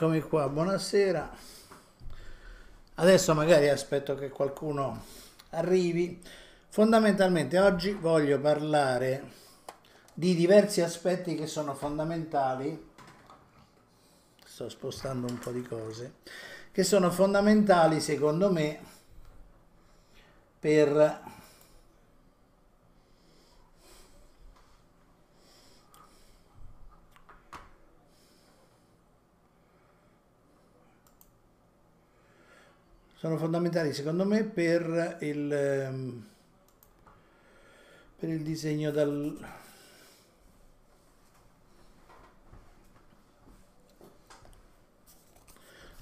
Eccomi qua, buonasera. Adesso magari aspetto che qualcuno arrivi. Fondamentalmente oggi voglio parlare di diversi aspetti che sono fondamentali. Sto spostando un po' di cose che sono fondamentali secondo me per sono fondamentali secondo me per il, ehm, per il disegno dal,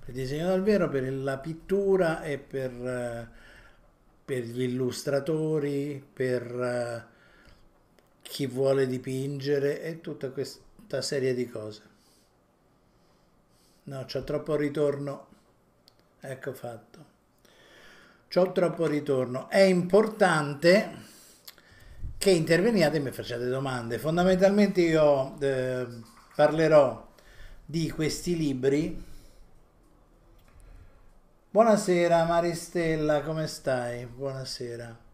per il disegno dal vero, per la pittura e per, per gli illustratori, per chi vuole dipingere e tutta questa serie di cose. No, c'è troppo ritorno ecco fatto. C'ho troppo ritorno. È importante che interveniate e mi facciate domande. Fondamentalmente io eh, parlerò di questi libri. Buonasera Maristella, come stai? Buonasera.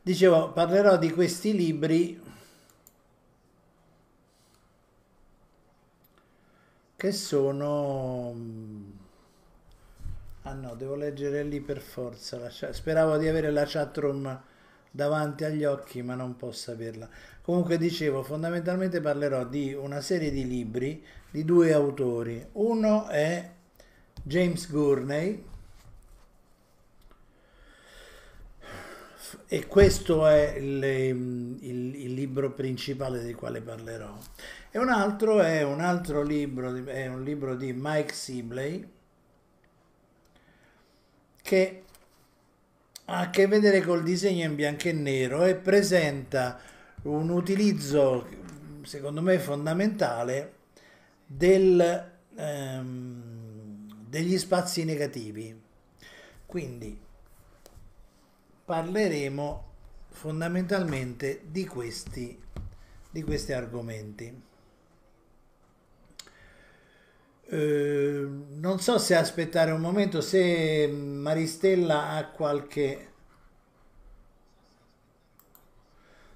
Dicevo, parlerò di questi libri che sono Ah no, devo leggere lì per forza. Speravo di avere la chatroom davanti agli occhi, ma non posso averla. Comunque dicevo, fondamentalmente parlerò di una serie di libri di due autori. Uno è James Gurney e questo è il, il, il libro principale del quale parlerò. E un altro è un altro libro, è un libro di Mike Sibley che ha a che vedere col disegno in bianco e nero e presenta un utilizzo, secondo me, fondamentale del, ehm, degli spazi negativi. Quindi parleremo fondamentalmente di questi, di questi argomenti. Eh, non so se aspettare un momento, se Maristella ha qualche...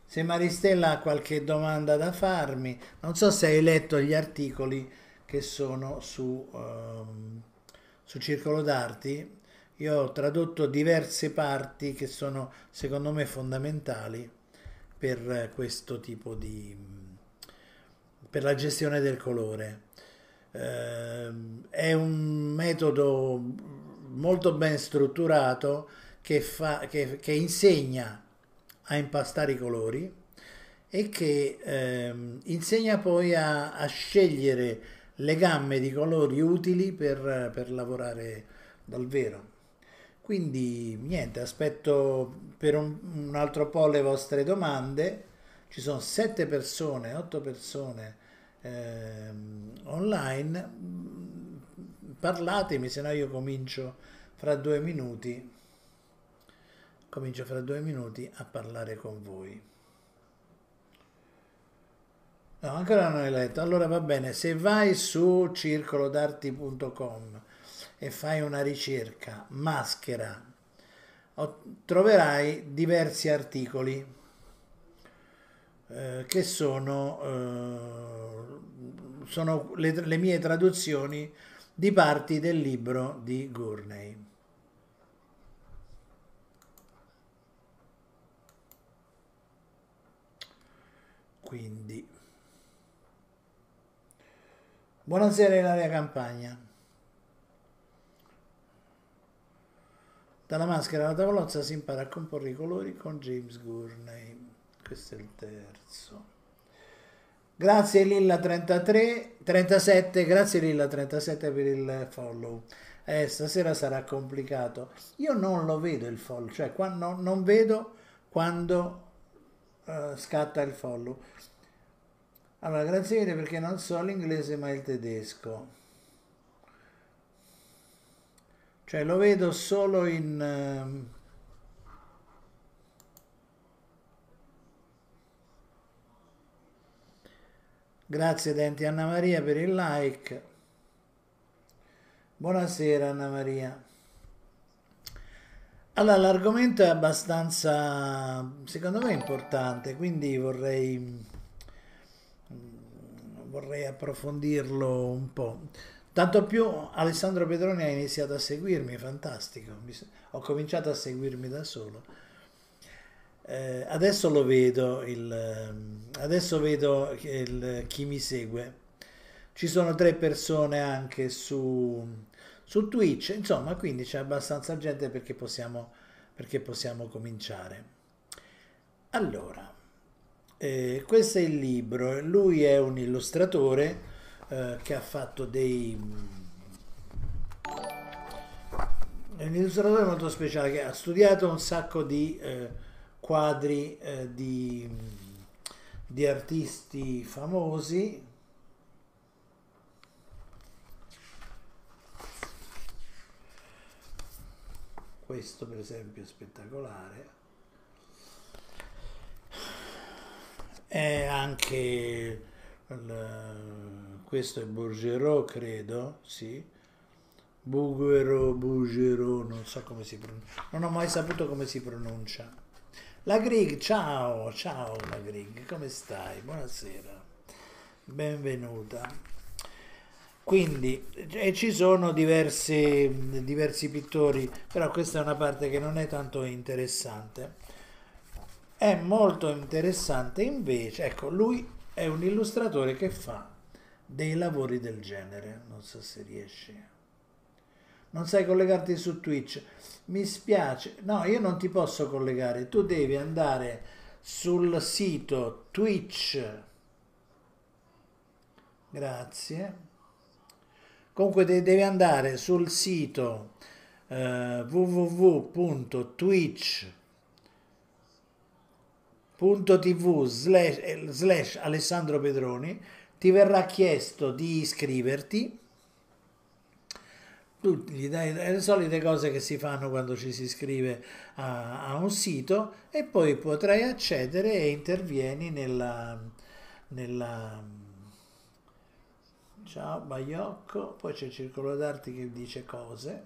Se Maristella ha qualche domanda da farmi, non so se hai letto gli articoli che sono su, um, su Circolo d'Arti. Io ho tradotto diverse parti che sono secondo me fondamentali per questo tipo di... per la gestione del colore è un metodo molto ben strutturato che, fa, che, che insegna a impastare i colori e che eh, insegna poi a, a, scegliere le gamme di colori utili per, per lavorare dal vero. Quindi niente, aspetto per un, un altro po' le vostre domande. Ci sono sette persone, otto persone eh, online, parlatemi, se no io comincio fra due minuti, comincio fra due minuti a parlare con voi. No, ancora non hai letto. Allora va bene, se vai su circolodarti.com e fai una ricerca maschera, troverai diversi articoli eh, che sono, eh, sono le, le, mie traduzioni di parti del libro di Gurney. Quindi, buonasera Ilaria Campagna. Dalla maschera alla tavolozza si impara a comporre i colori con James Gurney questo è il terzo. Grazie Lilla 33, 37, grazie Lilla 37 per il follow. Eh, stasera sarà complicato. Io non lo vedo il follow, cioè quando, non vedo quando uh, scatta il follow. Allora, grazie mille perché non so l'inglese ma il tedesco. Cioè lo vedo solo in... Uh, Grazie Denti Anna Maria per il like. Buonasera Anna Maria. Allora, l'argomento è abbastanza, secondo me, importante, quindi vorrei, vorrei approfondirlo un po'. Tanto più Alessandro Pedroni ha iniziato a seguirmi, fantastico, ho cominciato a seguirmi da solo. Eh, adesso lo vedo, il, adesso vedo il, chi mi segue. Ci sono tre persone anche su, su Twitch, insomma, quindi c'è abbastanza gente perché possiamo, perché possiamo cominciare. Allora, eh, questo è il libro, lui è un illustratore eh, che ha fatto dei... È un illustratore molto speciale che ha studiato un sacco di eh, quadri eh, di, di artisti famosi, questo per esempio è spettacolare. È anche il, questo è Bourgerot credo sì. Bouguero Bouguero non so come si pronuncia. Non ho mai saputo come si pronuncia la Grig ciao ciao la Grig come stai buonasera benvenuta quindi ci sono diversi, diversi pittori, però questa è una parte che non è tanto interessante. È molto interessante invece, ecco, lui è un illustratore che fa dei lavori del genere, non so se riesci. Non sai collegarti su Twitch? Mi spiace, no, io non ti posso collegare, tu devi andare sul sito Twitch. Grazie. Comunque devi andare sul sito eh, www.twitch.tv slash, slash Alessandro Pedroni. Ti verrà chiesto di iscriverti tu gli dai le solite cose che si fanno quando ci si iscrive a, a un sito e poi potrai accedere e intervieni nella, nella Ciao Baiocco, poi c'è il circolo d'arti che dice cose.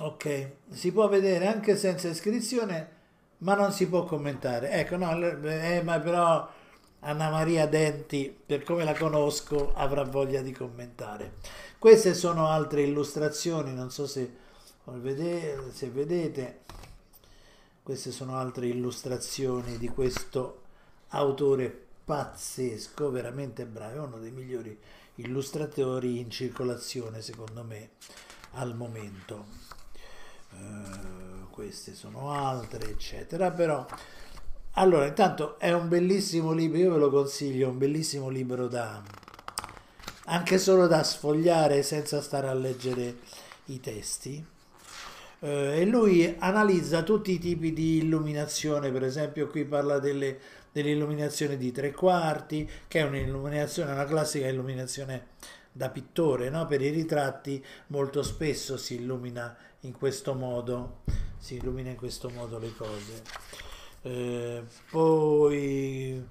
Ok, si può vedere anche senza iscrizione, ma non si può commentare. Ecco, no, eh, ma però Anna Maria Denti, per come la conosco, avrà voglia di commentare. Queste sono altre illustrazioni, non so se, se vedete. Queste sono altre illustrazioni di questo autore pazzesco, veramente bravo, uno dei migliori illustratori in circolazione secondo me al momento. Uh, queste sono altre, eccetera, però allora, intanto è un bellissimo libro, io ve lo consiglio, un bellissimo libro da anche solo da sfogliare senza stare a leggere i testi eh, e lui analizza tutti i tipi di illuminazione, per esempio qui parla delle, dell'illuminazione di tre quarti, che è un'illuminazione, una classica illuminazione da pittore, no? per i ritratti molto spesso si illumina in questo modo, si illumina in questo modo le cose. Eh, poi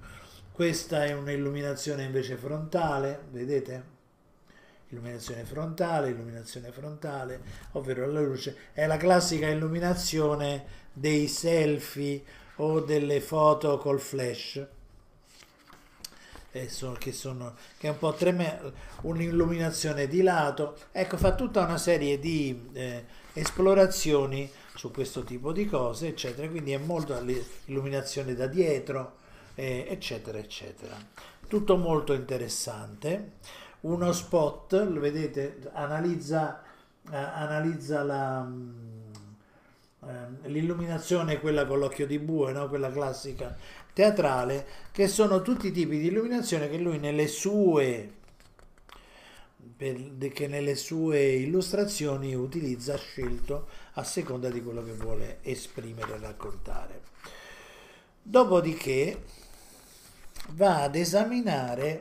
questa è un'illuminazione invece frontale, vedete? illuminazione frontale, illuminazione frontale, ovvero la luce è la classica illuminazione dei selfie o delle foto col flash. Eh, che, sono, che è un po' tremendo, un'illuminazione di lato, ecco, fa tutta una serie di eh, esplorazioni su questo tipo di cose, eccetera, quindi è molto l'illuminazione da dietro, eh, eccetera, eccetera. Tutto molto interessante uno spot, lo vedete, analizza, eh, analizza la, eh, l'illuminazione, quella con l'occhio di bue, no? quella classica teatrale, che sono tutti i tipi di illuminazione che lui nelle sue che nelle sue illustrazioni utilizza scelto a seconda di quello che vuole esprimere e raccontare. Dopodiché va ad esaminare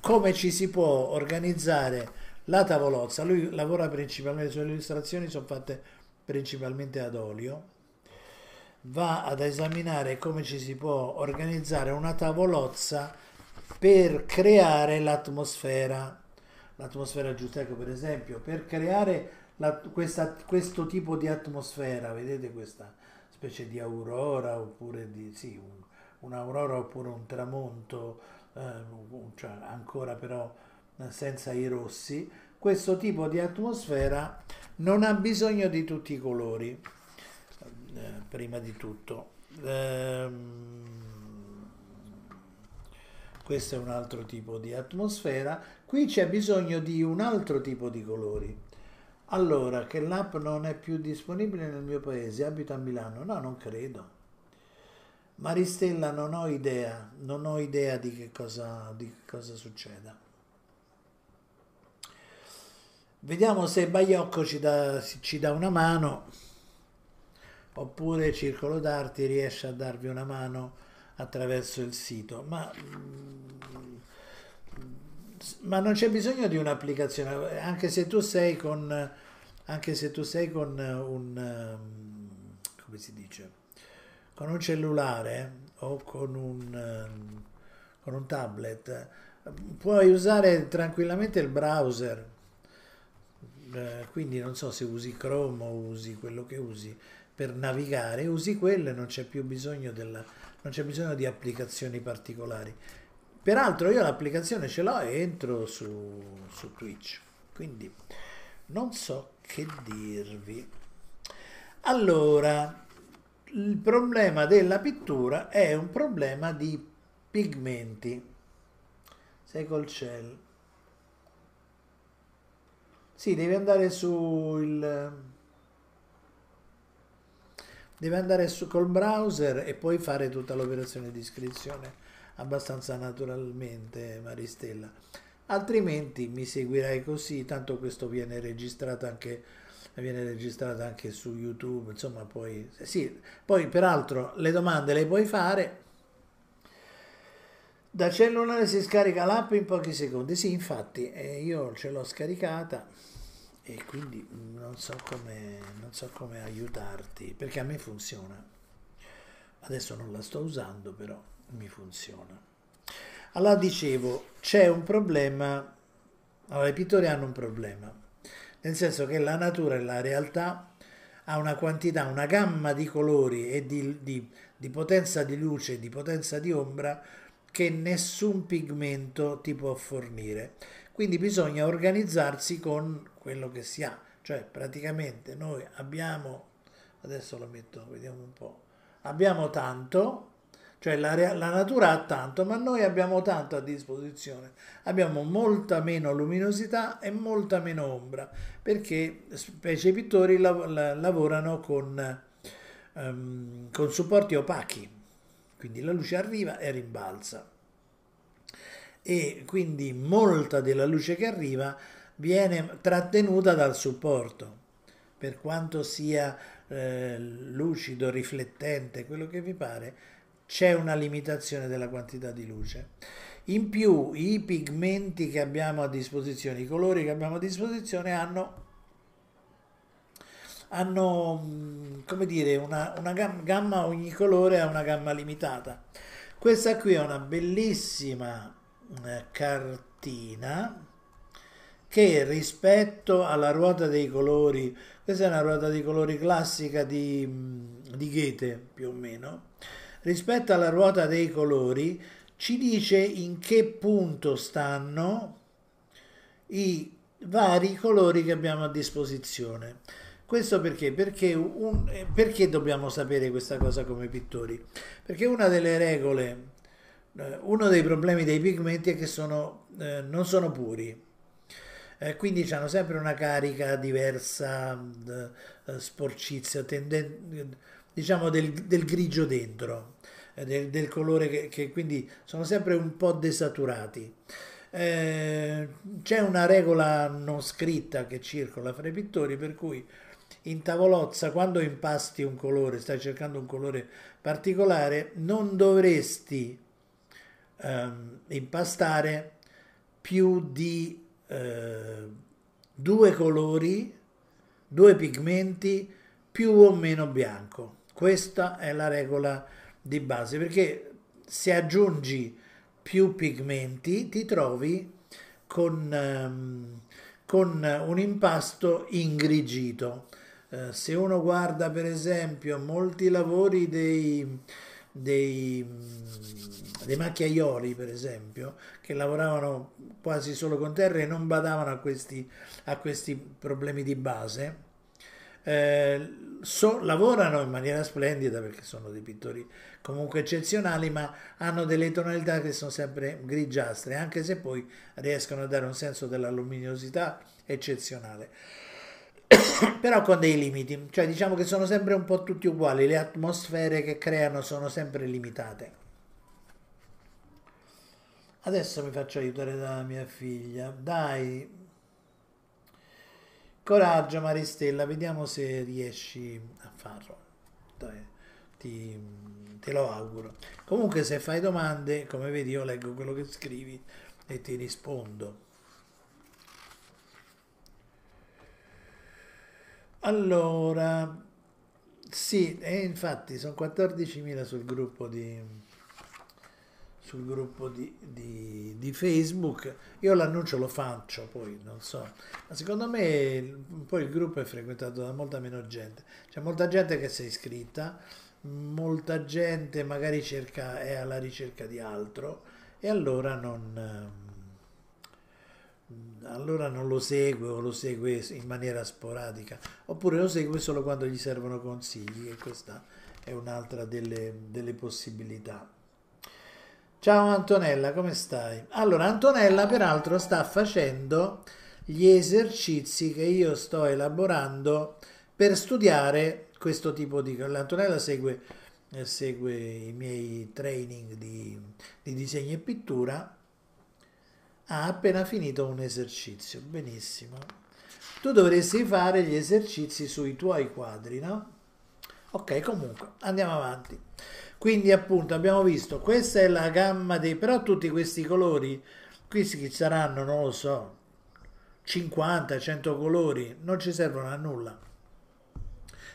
come ci si può organizzare la tavolozza. Lui lavora principalmente sulle illustrazioni, sono fatte principalmente ad olio. Va ad esaminare come ci si può organizzare una tavolozza per creare l'atmosfera. L'atmosfera giusteco, per esempio, per creare la, questa, questo tipo di atmosfera, vedete questa specie di aurora oppure di sì, un, un'aurora oppure un tramonto, eh, cioè ancora però senza i rossi, questo tipo di atmosfera non ha bisogno di tutti i colori, eh, prima di tutto. Ehm, questo è un altro tipo di atmosfera, qui c'è bisogno di un altro tipo di colori. Allora, che l'app non è più disponibile nel mio paese, abito a Milano? No, non credo. Maristella, non ho idea, non ho idea di che cosa, di che cosa succeda. Vediamo se Baiocco ci dà, ci dà una mano, oppure Circolo d'Arti riesce a darvi una mano attraverso il sito. Ma, ma non c'è bisogno di un'applicazione, anche se tu sei con, anche se tu sei con un, come si dice, con un cellulare o con un, con un tablet, puoi usare tranquillamente il browser eh, quindi non so se usi Chrome o usi quello che usi per navigare, usi quello e non c'è più bisogno, della, non c'è bisogno di applicazioni particolari. Peraltro io l'applicazione ce l'ho e entro su, su Twitch, quindi non so che dirvi. Allora, il problema della pittura è un problema di pigmenti. Sei col cielo. Sì, devi andare su il... Devi andare su col browser e poi fare tutta l'operazione di iscrizione abbastanza naturalmente, Maristella. Altrimenti mi seguirai così, tanto questo viene registrato anche viene registrato anche su YouTube, insomma, poi sì, poi peraltro le domande le puoi fare da cellulare si scarica l'app in pochi secondi. Sì, infatti, eh, io ce l'ho scaricata e quindi non so come, non so come aiutarti perché a me funziona adesso non la sto usando però mi funziona. Allora dicevo c'è un problema allora i pittori hanno un problema nel senso che la natura e la realtà ha una quantità una gamma di colori e di, di, di potenza di luce di potenza di ombra che nessun pigmento ti può fornire. Quindi bisogna organizzarsi con quello che si ha, cioè praticamente noi abbiamo, adesso lo metto, vediamo un po', abbiamo tanto, cioè la, la, natura ha tanto, ma noi abbiamo tanto a disposizione, abbiamo molta meno luminosità e molta meno ombra, perché specie i pittori lav la, lavorano con, um, con supporti opachi, quindi la luce arriva e rimbalza. E quindi molta della luce che arriva viene trattenuta dal supporto. Per quanto sia eh, lucido, riflettente, quello che vi pare, c'è una limitazione della quantità di luce. In più i pigmenti che abbiamo a disposizione, i colori che abbiamo a disposizione hanno hanno come dire una, una gamma ogni colore ha una gamma limitata questa qui è una bellissima eh, cartina che rispetto alla ruota dei colori, questa è una ruota dei colori classica di, di Goethe più o meno, rispetto alla ruota dei colori ci dice in che punto stanno i vari colori che abbiamo a disposizione. Questo perché? Perché, un, perché dobbiamo sapere questa cosa come pittori? Perché una delle regole eh, uno dei problemi dei pigmenti è che sono, eh, non sono puri. Eh, quindi hanno sempre una carica diversa, eh, sporcizia, tenden- diciamo del, del, grigio dentro, eh, del, del, colore che, che, quindi sono sempre un po' desaturati. Eh, c'è una regola non scritta che circola fra i pittori per cui in tavolozza quando impasti un colore, stai cercando un colore particolare, non dovresti ehm, impastare più di eh, due colori, due pigmenti più o meno bianco. Questa è la regola di base perché se aggiungi più pigmenti, ti trovi con, um, con un impasto ingrigito. Uh, se uno guarda per esempio molti lavori dei, dei, dei macchiaioli, per esempio, che lavoravano quasi solo con terra e non badavano a questi, a questi problemi di base, eh, so, lavorano in maniera splendida perché sono dei pittori comunque eccezionali, ma hanno delle tonalità che sono sempre grigiastre, anche se poi riescono a dare un senso della luminosità eccezionale. Però con dei limiti, cioè diciamo che sono sempre un po' tutti uguali, le atmosfere che creano sono sempre limitate. Adesso mi faccio aiutare da mia figlia. Dai, Coraggio Maristella, vediamo se riesci a farlo. Dai, ti, te lo auguro. Comunque se fai domande, come vedi io leggo quello che scrivi e ti rispondo. Allora, sì, infatti sono 14.000 sul gruppo di sul gruppo di, di, di, Facebook. Io l'annuncio lo faccio, poi non so. Ma secondo me poi il gruppo è frequentato da molta meno gente. C'è molta gente che si è iscritta, molta gente magari cerca, è alla ricerca di altro e allora non, allora non lo segue o lo segue in maniera sporadica, oppure lo segue solo quando gli servono consigli e questa è un'altra delle, delle possibilità. Ciao Antonella, come stai? Allora, Antonella peraltro sta facendo gli esercizi che io sto elaborando per studiare questo tipo di... Antonella segue, eh, segue i miei training di, di disegno e pittura. Ha appena finito un esercizio, benissimo. Tu dovresti fare gli esercizi sui tuoi quadri, no? Ok, comunque, andiamo avanti. Quindi appunto abbiamo visto, questa è la gamma dei... però tutti questi colori, qui ci saranno, non lo so, 50, 100 colori, non ci servono a nulla.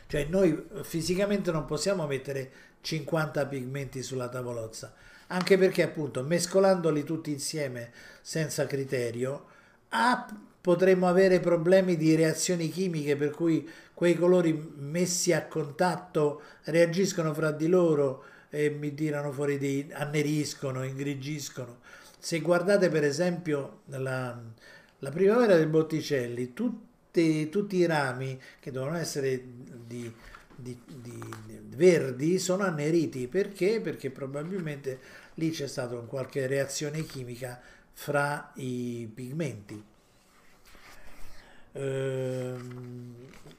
Cioè noi fisicamente non possiamo mettere 50 pigmenti sulla tavolozza, anche perché appunto mescolandoli tutti insieme senza criterio, A potremmo avere problemi di reazioni chimiche per cui quei colori messi a contatto reagiscono fra di loro e mi tirano fuori dei anneriscono, ingrigiscono. Se guardate per esempio la, la primavera del Botticelli, tutti, tutti i rami che devono essere di, di, di, verdi sono anneriti perché? Perché probabilmente lì c'è stata qualche reazione chimica fra i pigmenti. Ehm,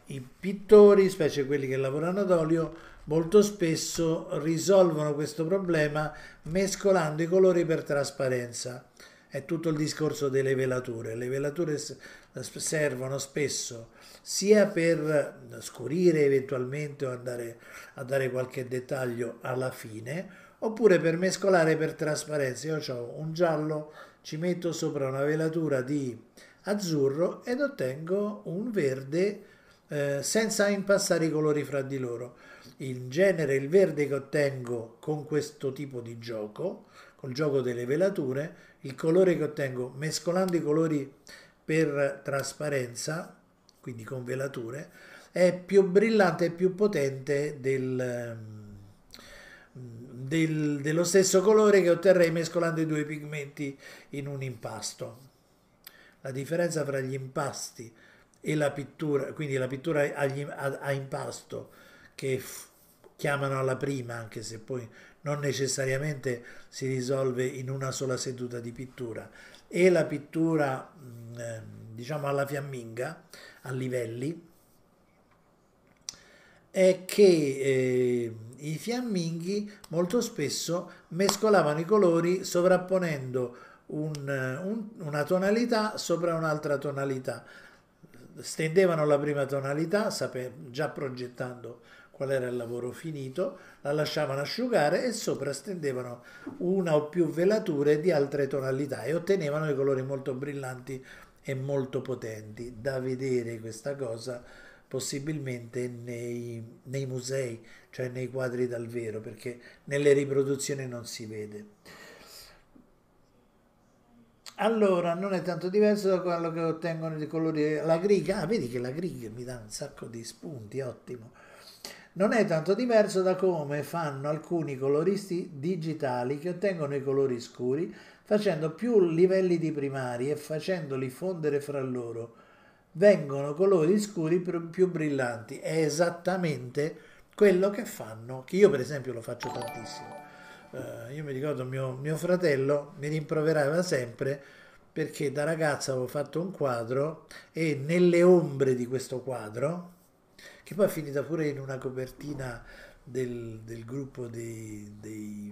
I pittori, specie quelli che lavorano ad olio, molto spesso risolvono questo problema mescolando i colori per trasparenza. È tutto il discorso delle velature. Le velature servono spesso sia per scurire eventualmente o andare a dare qualche dettaglio alla fine, oppure per mescolare per trasparenza. Io ho un giallo, ci metto sopra una velatura di azzurro ed ottengo un verde eh, senza impassare i colori fra di loro in genere il verde che ottengo con questo tipo di gioco, col gioco delle velature, il colore che ottengo mescolando i colori per trasparenza, quindi con velature, è più brillante e più potente del, del, dello stesso colore che otterrei mescolando i due pigmenti in un impasto. La differenza fra gli impasti e la pittura, quindi la pittura a, a impasto che chiamano alla prima, anche se poi non necessariamente si risolve in una sola seduta di pittura, e la pittura mm, ehm, diciamo alla fiamminga, a livelli, è che eh, i fiamminghi molto spesso mescolavano i colori sovrapponendo un, un, una tonalità sopra un'altra tonalità. Stendevano la prima tonalità, già progettando qual era il lavoro finito, la lasciavano asciugare e sopra stendevano una o più velature di altre tonalità e ottenevano dei colori molto brillanti e molto potenti. Da vedere questa cosa possibilmente nei, nei musei, cioè nei quadri dal vero, perché nelle riproduzioni non si vede. allora, non è tanto diverso da quello che ottengono di colori. La griga, ah, vedi che la griga mi dà un sacco di spunti, ottimo. Non è tanto diverso da come fanno alcuni coloristi digitali che ottengono i colori scuri facendo più livelli di primari e facendoli fondere fra loro. Vengono colori scuri più brillanti. È esattamente quello che fanno, che io per esempio lo faccio tantissimo eh, io mi ricordo mio, mio fratello mi rimproverava sempre perché da ragazza avevo fatto un quadro e nelle ombre di questo quadro, che poi è finita pure in una copertina del, del gruppo dei, dei,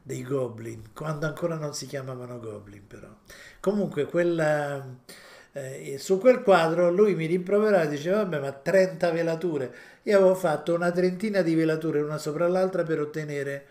dei, Goblin, quando ancora non si chiamavano Goblin però. Comunque quella, eh, su quel quadro lui mi rimproverava e diceva vabbè ma 30 velature. Io avevo fatto una trentina di velature una sopra l'altra per ottenere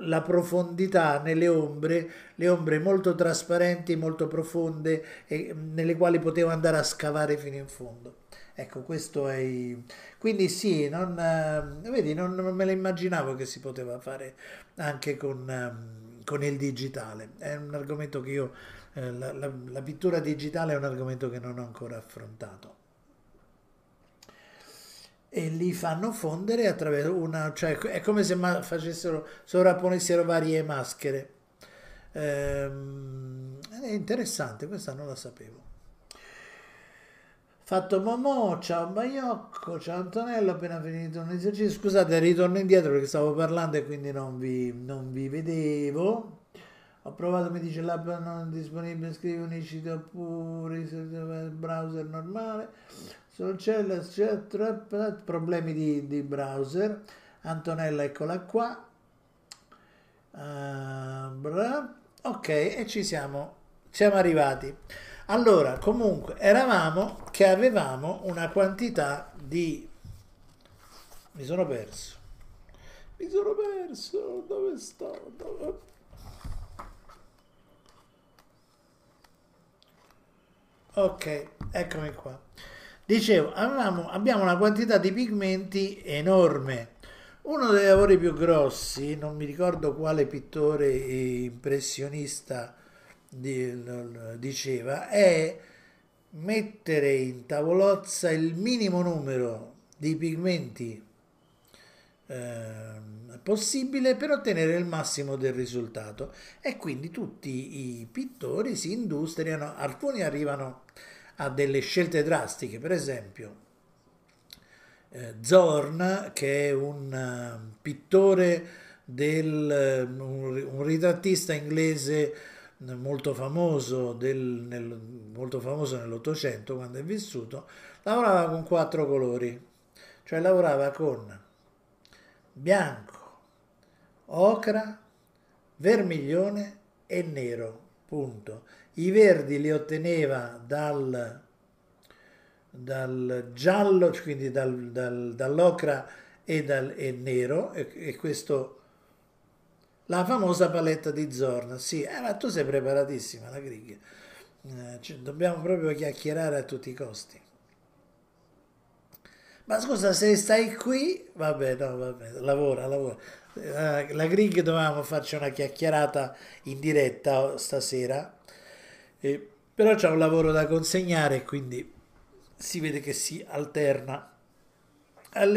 la profondità nelle ombre, le ombre molto trasparenti, molto profonde, e, nelle quali potevo andare a scavare fino in fondo. Ecco, questo è... Quindi sì, non, eh, vedi, non, me lo immaginavo che si poteva fare anche con, eh, con il digitale. È un argomento che io, eh, la, la, la pittura digitale è un argomento che non ho ancora affrontato e li fanno fondere attraverso una, cioè è come se facessero, sovrapponessero varie maschere. Ehm, è interessante, questa non la sapevo. Fatto Momò, ciao Baiocco, ciao Antonello, appena finito un esercizio. Scusate, ritorno indietro perché stavo parlando e quindi non vi, non vi vedevo. Ho provato, mi dice l'app non è disponibile, scrivi unicito oppure il browser normale. Social, problemi di, di, browser. Antonella, eccola qua. Uh, ok, e ci siamo, siamo arrivati. Allora, comunque, eravamo che avevamo una quantità di... Mi sono perso. Mi sono perso. Dove sto? Dove... Ok, eccomi qua. Dicevo, avevamo, abbiamo una quantità di pigmenti enorme. Uno dei lavori più grossi, non mi ricordo quale pittore impressionista diceva, è mettere in tavolozza il minimo numero di pigmenti eh, possibile per ottenere il massimo del risultato. E quindi tutti i pittori si industriano, alcuni arrivano a delle scelte drastiche, per esempio eh, Zorn che è un uh, pittore del, uh, un, un, ritrattista inglese molto famoso, nell'Ottocento quando è vissuto, lavorava con quattro colori, cioè lavorava con bianco, ocra, vermiglione e nero, punto. I verdi li otteneva dal, dal giallo, quindi dal, dal, dall'ocra e dal e nero, e, e, questo la famosa paletta di Zorn. Sì, eh, ma tu sei preparatissima, la Grieg. Eh, dobbiamo proprio chiacchierare a tutti i costi. Ma scusa, se stai qui, vabbè, no, vabbè, lavora, lavora. Eh, la Grieg dovevamo farci una chiacchierata in diretta stasera eh, però c'è un lavoro da consegnare quindi si vede che si alterna.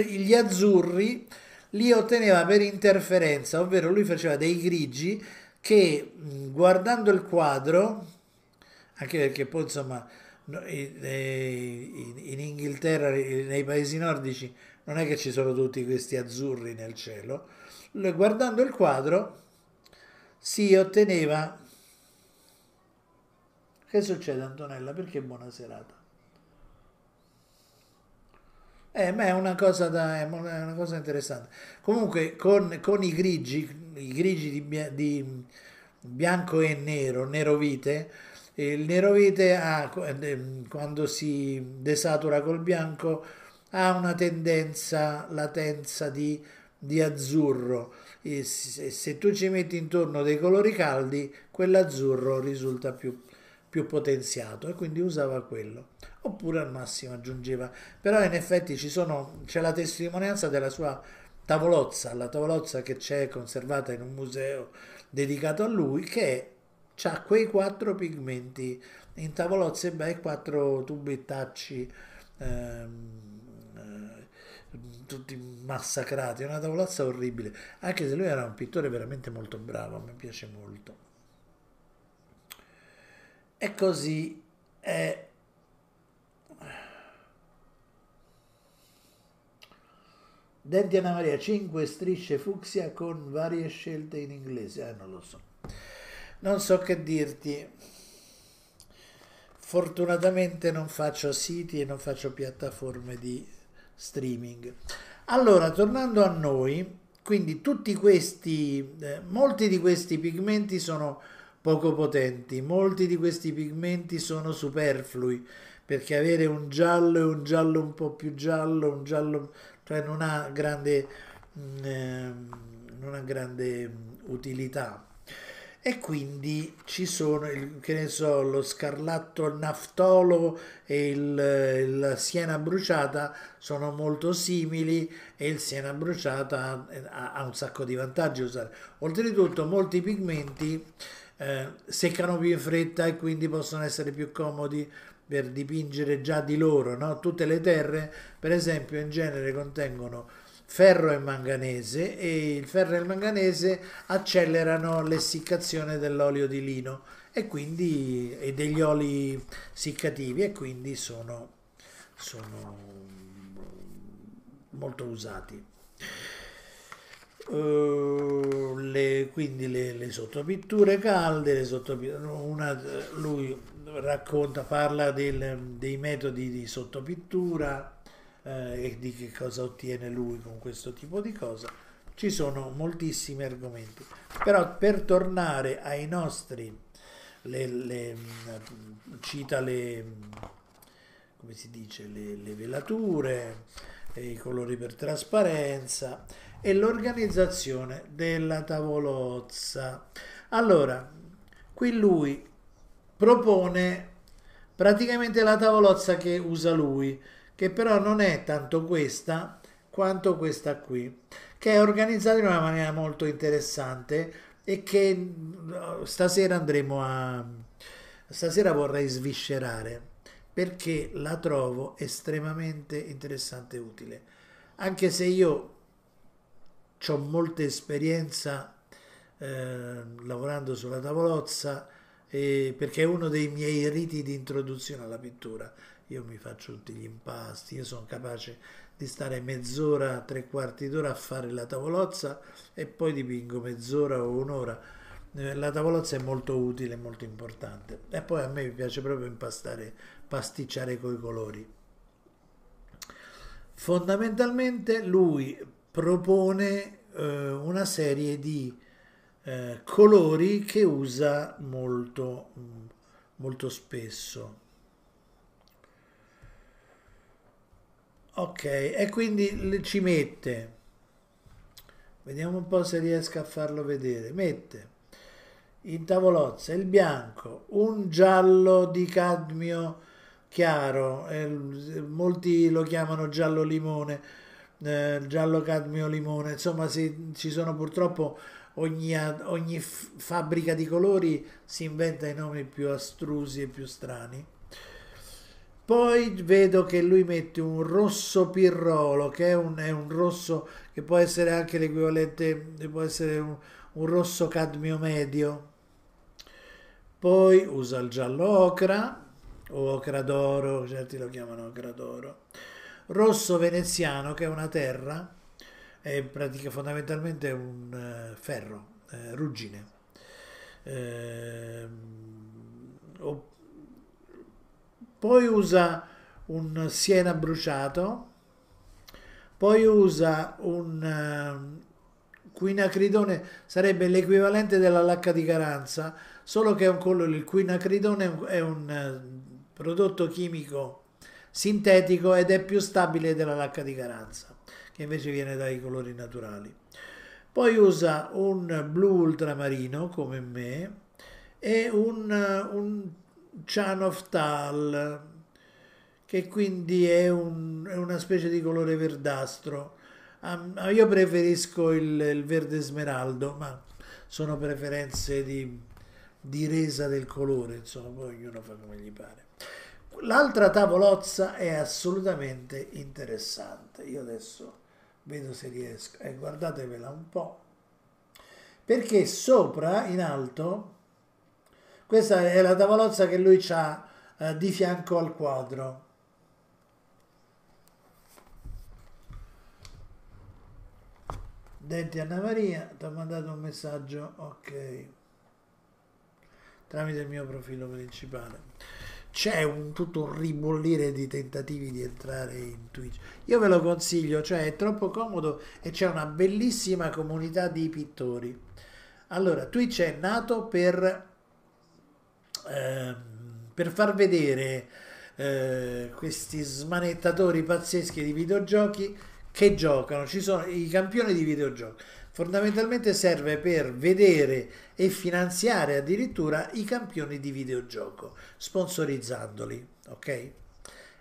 Gli azzurri li otteneva per interferenza, ovvero lui faceva dei grigi che guardando il quadro, anche perché poi insomma in Inghilterra, nei paesi nordici, non è che ci sono tutti questi azzurri nel cielo, guardando il quadro si otteneva che succede Antonella? Perché buona serata? Eh, ma è una cosa, da, è una cosa interessante. Comunque con, con i grigi, i grigi di, di, bianco e nero, nero vite, il nero vite ha, quando si desatura col bianco ha una tendenza, latenza di, di azzurro. E se, se tu ci metti intorno dei colori caldi, quell'azzurro risulta più, più potenziato e quindi usava quello oppure al massimo aggiungeva. Però in effetti sono, c'è la testimonianza della sua tavolozza la tavolozza che c'è conservata in un museo dedicato a lui che ha quei quattro pigmenti in tavolozze e quattro tubettacci ehm, eh, tutti massacrati, una tavolozza orribile, anche se lui era un pittore veramente molto bravo, mi piace molto. E così è Denti Anna Maria, 5 strisce fucsia con varie scelte in inglese. Eh, non lo so. Non so che dirti. Fortunatamente non faccio siti e non faccio piattaforme di streaming. Allora, tornando a noi, quindi tutti questi, eh, molti di questi pigmenti sono poco potenti, molti di questi pigmenti sono superflui, perché avere un giallo e un giallo un po' più giallo, un giallo cioè non ha grande, eh, non ha grande utilità. E quindi ci sono, che ne so, lo scarlatto naftolo e il, la siena bruciata sono molto simili e il siena bruciata ha, ha un sacco di vantaggi a usare. Oltretutto molti pigmenti eh, seccano più in fretta e quindi possono essere più comodi per dipingere già di loro, no? tutte le terre per esempio in genere contengono ferro e manganese e il ferro e il manganese accelerano l'essiccazione dell'olio di lino e quindi e degli oli siccativi e quindi sono, sono molto usati. Uh, le, quindi le, le, sottopitture calde, le sottopitture, una, lui racconta, parla del, dei metodi di sottopittura eh, e di che cosa ottiene lui con questo tipo di cosa. Ci sono moltissimi argomenti, però per tornare ai nostri, le, le, cita le, come si dice, le, le velature, i colori per trasparenza e l'organizzazione della tavolozza. Allora, qui lui propone praticamente la tavolozza che usa lui, che però non è tanto questa quanto questa qui, che è organizzata in una maniera molto interessante e che stasera andremo a... stasera vorrei sviscerare perché la trovo estremamente interessante e utile. Anche se io ho molta esperienza eh, lavorando sulla tavolozza, perché è uno dei miei riti di introduzione alla pittura. Io mi faccio tutti gli impasti, io sono capace di stare mezz'ora, tre quarti d'ora a fare la tavolozza e poi dipingo mezz'ora o un'ora. Eh, la tavolozza è molto utile, molto importante. E poi a me piace proprio impastare, pasticciare coi colori. Fondamentalmente lui propone eh, una serie di eh, colori che usa molto, molto spesso. Ok, e quindi ci mette, vediamo un po' se riesco a farlo vedere, mette in tavolozza il bianco, un giallo di cadmio chiaro, eh, molti lo chiamano giallo limone, eh, giallo cadmio limone, insomma si, ci sono purtroppo ogni, ogni fabbrica di colori si inventa i nomi più astrusi e più strani. Poi vedo che lui mette un rosso pirrolo, che è un, è un rosso che può essere anche l'equivalente, può essere un, un rosso cadmio medio. Poi usa il giallo ocra o ocra d'oro, certi lo chiamano ocra d'oro. Rosso veneziano, che è una terra, è pratica, fondamentalmente un uh, ferro, eh, ruggine. Eh, o, poi usa un siena bruciato, poi usa un uh, quinacridone, sarebbe l'equivalente della lacca di caranza, solo che è un colore, il quinacridone è un uh, prodotto chimico sintetico ed è più stabile della lacca di caranza che invece viene dai colori naturali. Poi usa un blu ultramarino come me e un, un Tal che quindi è, un, è, una specie di colore verdastro. Um, io preferisco il, il, verde smeraldo, ma sono preferenze di di resa del colore, insomma, poi ognuno fa come gli pare. L'altra tavolozza è assolutamente interessante. Io adesso vedo se riesco, e eh, guardatevela un po', perché sopra, in alto, questa è la tavolozza che lui ha eh, di fianco al quadro. Denti Anna Maria, ti ho mandato un messaggio, ok, tramite il mio profilo principale c'è un, tutto un ribollire di tentativi di entrare in Twitch. Io ve lo consiglio, cioè è troppo comodo e c'è una bellissima comunità di pittori. Allora, Twitch è nato per, eh, per far vedere eh, questi smanettatori pazzeschi di videogiochi che giocano, ci sono i campioni di videogiochi fondamentalmente serve per vedere e finanziare addirittura i campioni di videogioco, sponsorizzandoli, ok?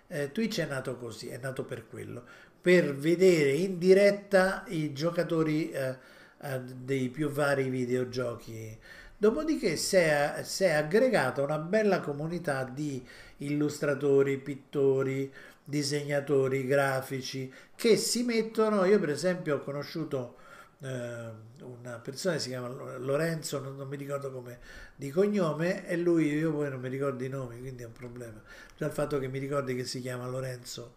Eh, Twitch è nato così, è nato per quello, per vedere in diretta i giocatori eh, eh, dei più vari videogiochi. Dopodiché si è, si è aggregata una bella comunità di illustratori, pittori, disegnatori grafici che si mettono, io per esempio ho conosciuto eh, una persona che si chiama Lorenzo, non, non, mi ricordo come di cognome, e lui, io poi non mi ricordo i nomi, quindi è un problema. Già il fatto che mi ricordi che si chiama Lorenzo,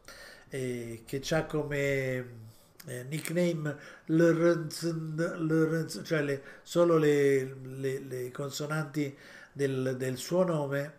eh, che ha come eh, nickname Lorenzo, cioè le, solo le, le, le consonanti del, del, suo nome,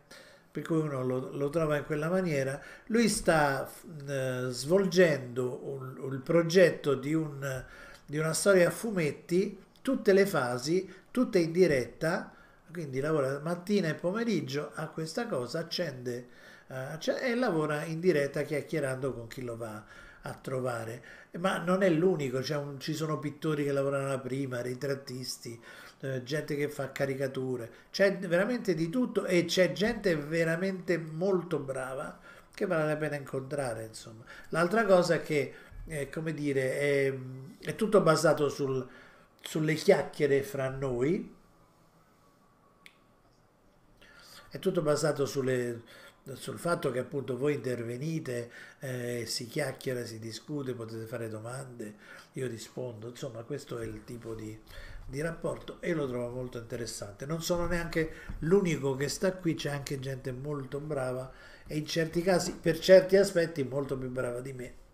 per cui uno lo, lo trova in quella maniera. Lui sta eh, svolgendo il progetto di un di una storia a fumetti, tutte le fasi, tutte in diretta, quindi lavora mattina e pomeriggio a questa cosa, accende uh, e lavora in diretta chiacchierando con chi lo va a trovare. Ma non è l'unico, un, ci sono pittori che lavorano alla prima, ritrattisti, eh, gente che fa caricature, c'è veramente di tutto e c'è gente veramente molto brava che vale la pena incontrare. Insomma. L'altra cosa è che eh, come dire, è, è tutto basato sul, sulle chiacchiere fra noi, è tutto basato sulle, sul fatto che appunto voi intervenite, eh, si chiacchiera, si discute, potete fare domande, io rispondo, insomma questo è il tipo di, di rapporto e lo trovo molto interessante. Non sono neanche l'unico che sta qui, c'è anche gente molto brava e in certi casi, per certi aspetti, molto più brava di me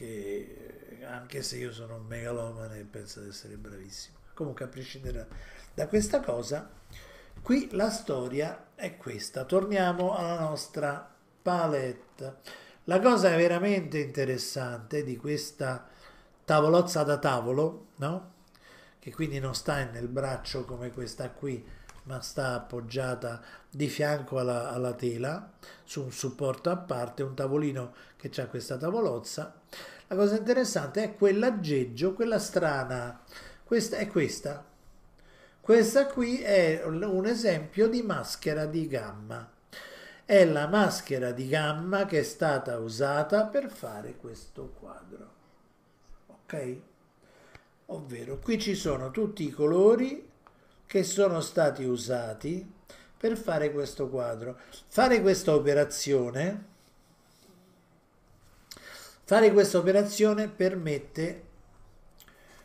che anche se io sono un megalomane penso di essere bravissimo. Comunque a prescindere da questa cosa, qui la storia è questa. Torniamo alla nostra palette. La cosa veramente interessante di questa tavolozza da tavolo, no? che quindi non sta nel braccio come questa qui, ma sta appoggiata di fianco alla, alla tela su un supporto a parte, un tavolino che ha questa tavolozza. La cosa interessante è quell'aggeggio, quella strana, questa è questa. Questa qui è un esempio di maschera di gamma. È la maschera di gamma che è stata usata per fare questo quadro. Ok? Ovvero, qui ci sono tutti i colori che sono stati usati per fare questo quadro. Fare questa operazione, fare questa operazione permette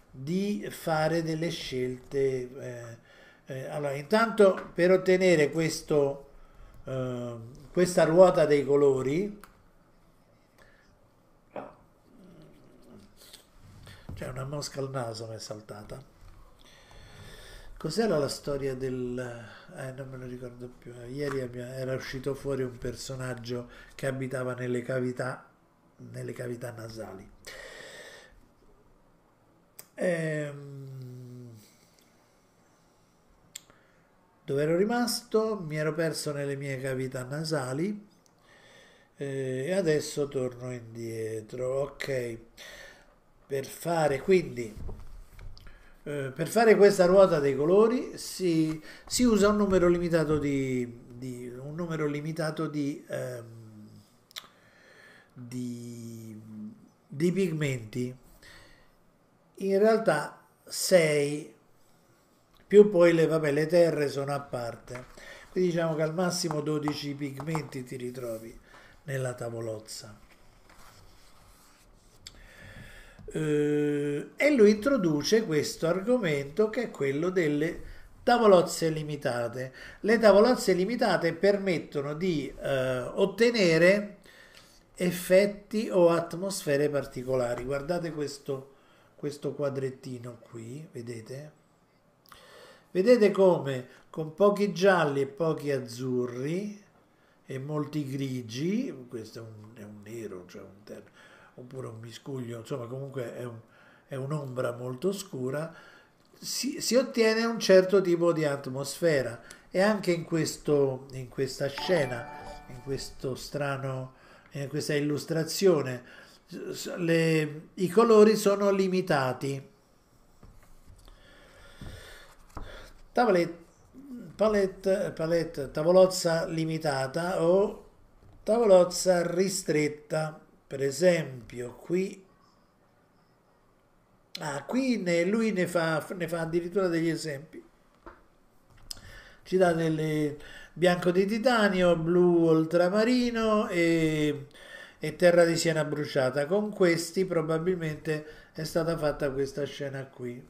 di fare delle scelte. Eh, eh, allora, intanto per ottenere questo, eh, questa ruota dei colori, c'è una mosca al naso mi è saltata Cos'era la storia del... Eh, non me lo ricordo più. Ieri era uscito fuori un personaggio che abitava nelle cavità, nelle cavità nasali. Ehm... Dove ero rimasto? Mi ero perso nelle mie cavità nasali eh, e adesso torno indietro. Ok, per fare quindi eh, per fare questa ruota dei colori si, si usa un numero limitato di, di, numero limitato di, ehm, di, di pigmenti. In realtà 6 più poi le, vabbè, le terre sono a parte. Quindi diciamo che al massimo 12 pigmenti ti ritrovi nella tavolozza. Eh, e lui introduce questo argomento che è quello delle tavolozze limitate. Le tavolozze limitate permettono di eh, ottenere effetti o atmosfere particolari. Guardate questo, questo quadrettino qui, vedete? Vedete come con pochi gialli e pochi azzurri e molti grigi, questo è un, è un nero, cioè un terno, oppure un miscuglio, insomma comunque è, un, è un'ombra molto scura, si, si, ottiene un certo tipo di atmosfera e anche in, questo, in questa scena, in questo strano, in questa illustrazione, le, i colori sono limitati. Tavoletta palette, palette, tavolozza limitata o tavolozza ristretta. Per esempio, qui, ah, qui ne, lui ne fa, ne fa addirittura degli esempi. Ci dà delle bianco di titanio, blu ultramarino e, e terra di siena bruciata. Con questi probabilmente è stata fatta questa scena qui.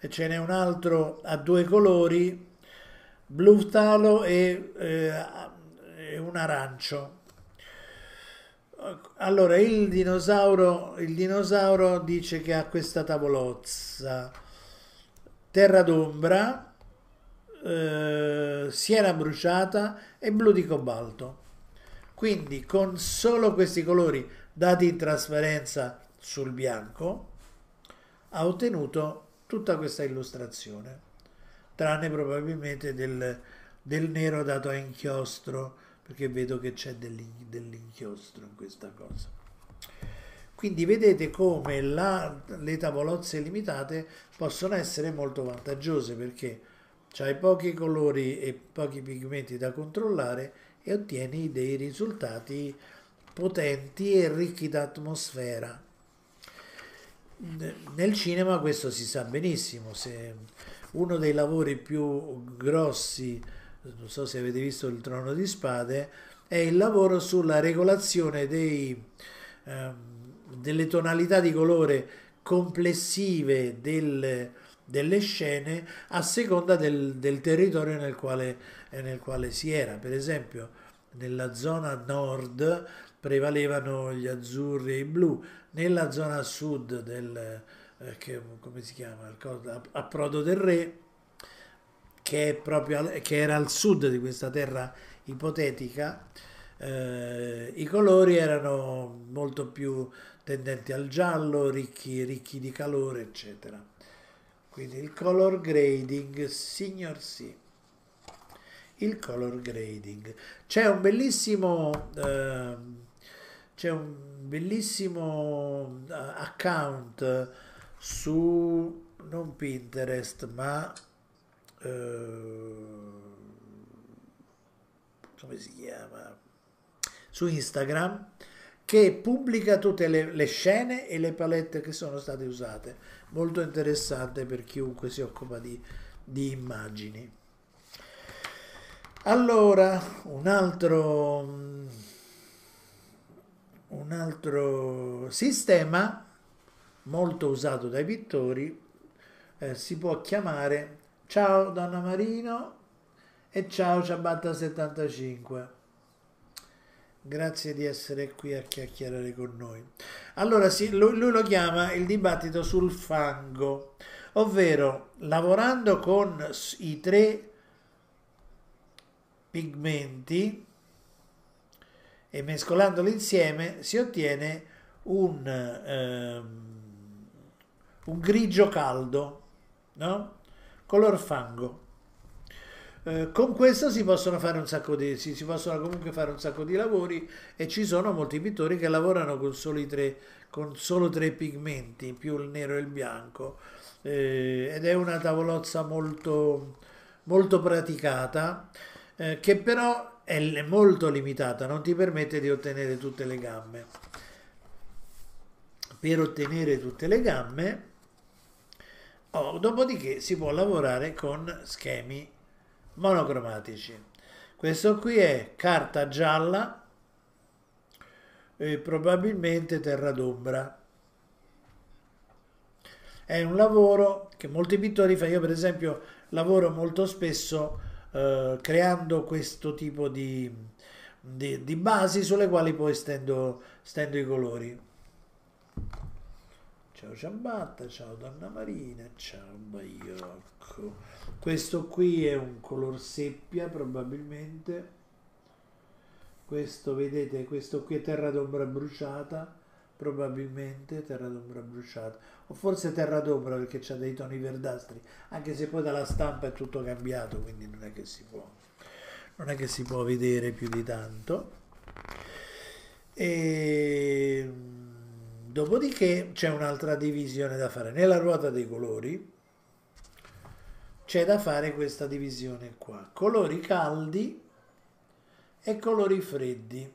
E ce n'è un altro a due colori blu talo e, eh, un arancio. Allora, il dinosauro, il dinosauro dice che ha questa tavolozza, terra d'ombra, eh, siena bruciata e blu di cobalto. Quindi con solo questi colori dati in trasparenza sul bianco ha ottenuto tutta questa illustrazione tranne probabilmente del, del nero dato a inchiostro, perché vedo che c'è dell'inchiostro in questa cosa. Quindi vedete come la, le tavolozze limitate possono essere molto vantaggiose perché hai pochi colori e pochi pigmenti da controllare e ottieni dei risultati potenti e ricchi d'atmosfera. Nel cinema questo si sa benissimo, se uno dei lavori più grossi, non so se avete visto il Trono di Spade, è il lavoro sulla regolazione dei, eh, delle tonalità di colore complessive del, delle scene a seconda del, del territorio nel quale, nel quale si era. Per esempio, nella zona nord prevalevano gli azzurri e i blu, nella zona sud del, eh, che, come si chiama, a Prodo del Re, che, proprio, che era al sud di questa terra ipotetica, eh, i colori erano molto più tendenti al giallo, ricchi, ricchi di calore, eccetera. Quindi il color grading, signor sì, il color grading. C'è un bellissimo, eh, c'è un bellissimo eh, account su non Pinterest ma eh, come si chiama? Su Instagram che pubblica tutte le, le, scene e le palette che sono state usate. Molto interessante per chiunque si occupa di, di immagini. Allora un altro un altro sistema molto usato dai pittori, eh, si può chiamare Ciao Donna Marino e ciao Ciabatta 75. Grazie di essere qui a chiacchierare con noi. Allora, sì, lui, lui lo chiama il dibattito sul fango, ovvero lavorando con i tre pigmenti e mescolandoli insieme si ottiene un... Ehm, un grigio caldo, no? Color fango. Eh, con questo si possono fare un sacco di si, si, possono comunque fare un sacco di lavori e ci sono molti pittori che lavorano con, tre, con solo tre pigmenti più il nero e il bianco eh, ed è una tavolozza molto molto praticata eh, che però è molto limitata non ti permette di ottenere tutte le gamme per ottenere tutte le gamme Oh, dopodiché si può lavorare con schemi monocromatici. Questo qui è carta gialla e probabilmente terra d'ombra. È un lavoro che molti pittori fanno. Io per esempio lavoro molto spesso eh, creando questo tipo di, di, di, basi sulle quali poi stendo, stendo i colori. Ciao ciabatta, ciao donna Marina, ciao Baiocco. Questo qui è un color seppia probabilmente. Questo, vedete, questo qui è terra d'ombra bruciata, probabilmente terra d'ombra bruciata. O forse terra d'ombra perché c'ha dei toni verdastri, anche se poi dalla stampa è tutto cambiato, quindi non è che si può, non è che si può vedere più di tanto. E Dopodiché c'è un'altra divisione da fare. Nella ruota dei colori c'è da fare questa divisione qua. Colori caldi e colori freddi.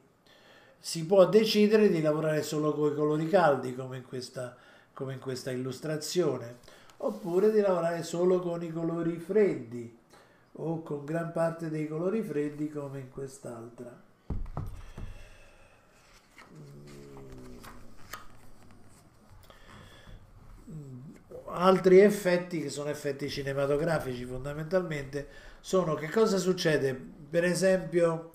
Si può decidere di lavorare solo con i colori caldi come in questa, come in questa illustrazione oppure di lavorare solo con i colori freddi o con gran parte dei colori freddi come in quest'altra. Altri effetti che sono effetti cinematografici fondamentalmente sono che cosa succede? Per esempio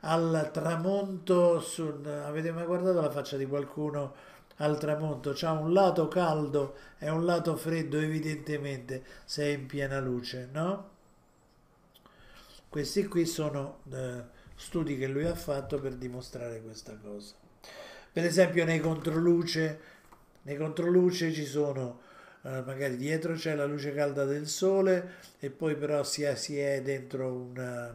al tramonto sul, avete mai guardato la faccia di qualcuno al tramonto? C'ha un lato caldo e un lato freddo evidentemente se è in piena luce no? Questi qui sono eh, studi che lui ha fatto per dimostrare questa cosa. Per esempio nei controluce nei controluce ci sono eh, magari dietro c'è la luce calda del sole e poi però si è, si è dentro una,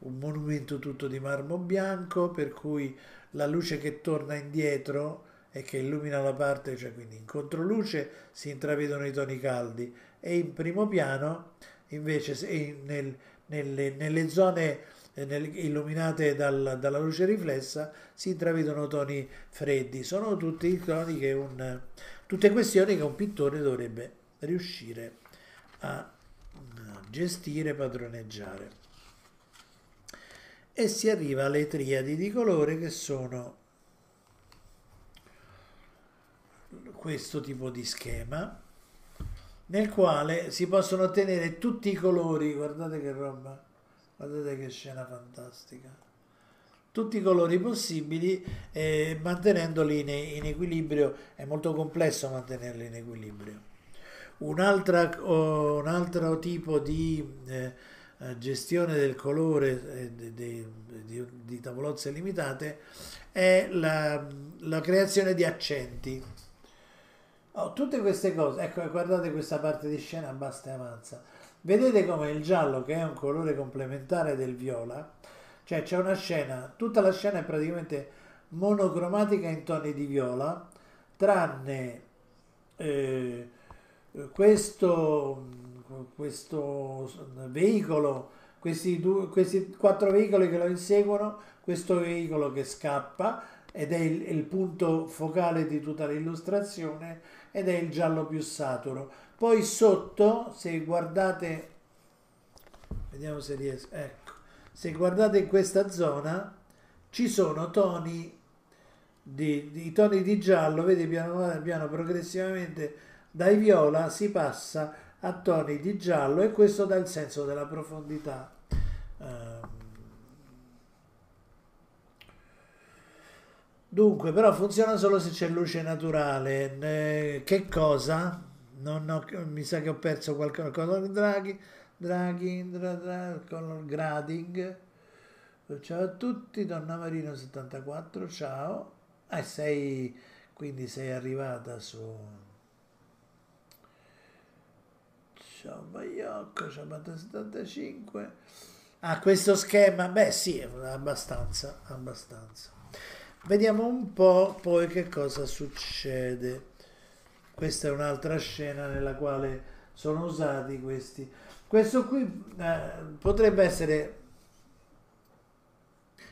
un monumento tutto di marmo bianco per cui la luce che torna indietro e che illumina la parte, cioè quindi in controluce si intravedono i toni caldi e in primo piano invece nel, nelle, nelle, zone eh, illuminate dal, dalla luce riflessa si intravedono toni freddi. Sono tutti toni che un, Tutte questioni che un pittore dovrebbe riuscire a gestire, padroneggiare. E si arriva alle triadi di colore che sono questo tipo di schema nel quale si possono ottenere tutti i colori, guardate che roba, guardate che scena fantastica tutti i colori possibili eh, mantenendoli in, in, equilibrio. È molto complesso mantenerli in equilibrio. Un, oh, un altro tipo di eh, gestione del colore eh, di, di, di, tavolozze limitate è la, la creazione di accenti. Oh, tutte queste cose ecco guardate questa parte di scena basta e avanza. Vedete come il giallo che è un colore complementare del viola cioè c'è una scena, tutta la scena è praticamente monocromatica in toni di viola, tranne eh, questo, questo veicolo, questi, due, questi quattro veicoli che lo inseguono, questo veicolo che scappa ed è il, il punto focale di tutta l'illustrazione ed è il giallo più saturo. Poi sotto, se guardate, vediamo se riesco, ecco se guardate in questa zona ci sono toni di, di, toni di giallo, vedi piano piano progressivamente dai viola si passa a toni di giallo e questo dà il senso della profondità. Ehm. Dunque, però funziona solo se c'è luce naturale. che cosa? Ho, mi sa che ho perso qualcosa. Draghi. Draghi, dra, dra, color grading. Ciao a tutti, Donna Marino 74, ciao. Eh, sei, quindi sei arrivata su... Ciao Baiocco, ciao 75. Ah, questo schema, beh sì, abbastanza, abbastanza. Vediamo un po' poi che cosa succede. Questa è un'altra scena nella quale sono usati questi questo qui eh, potrebbe essere...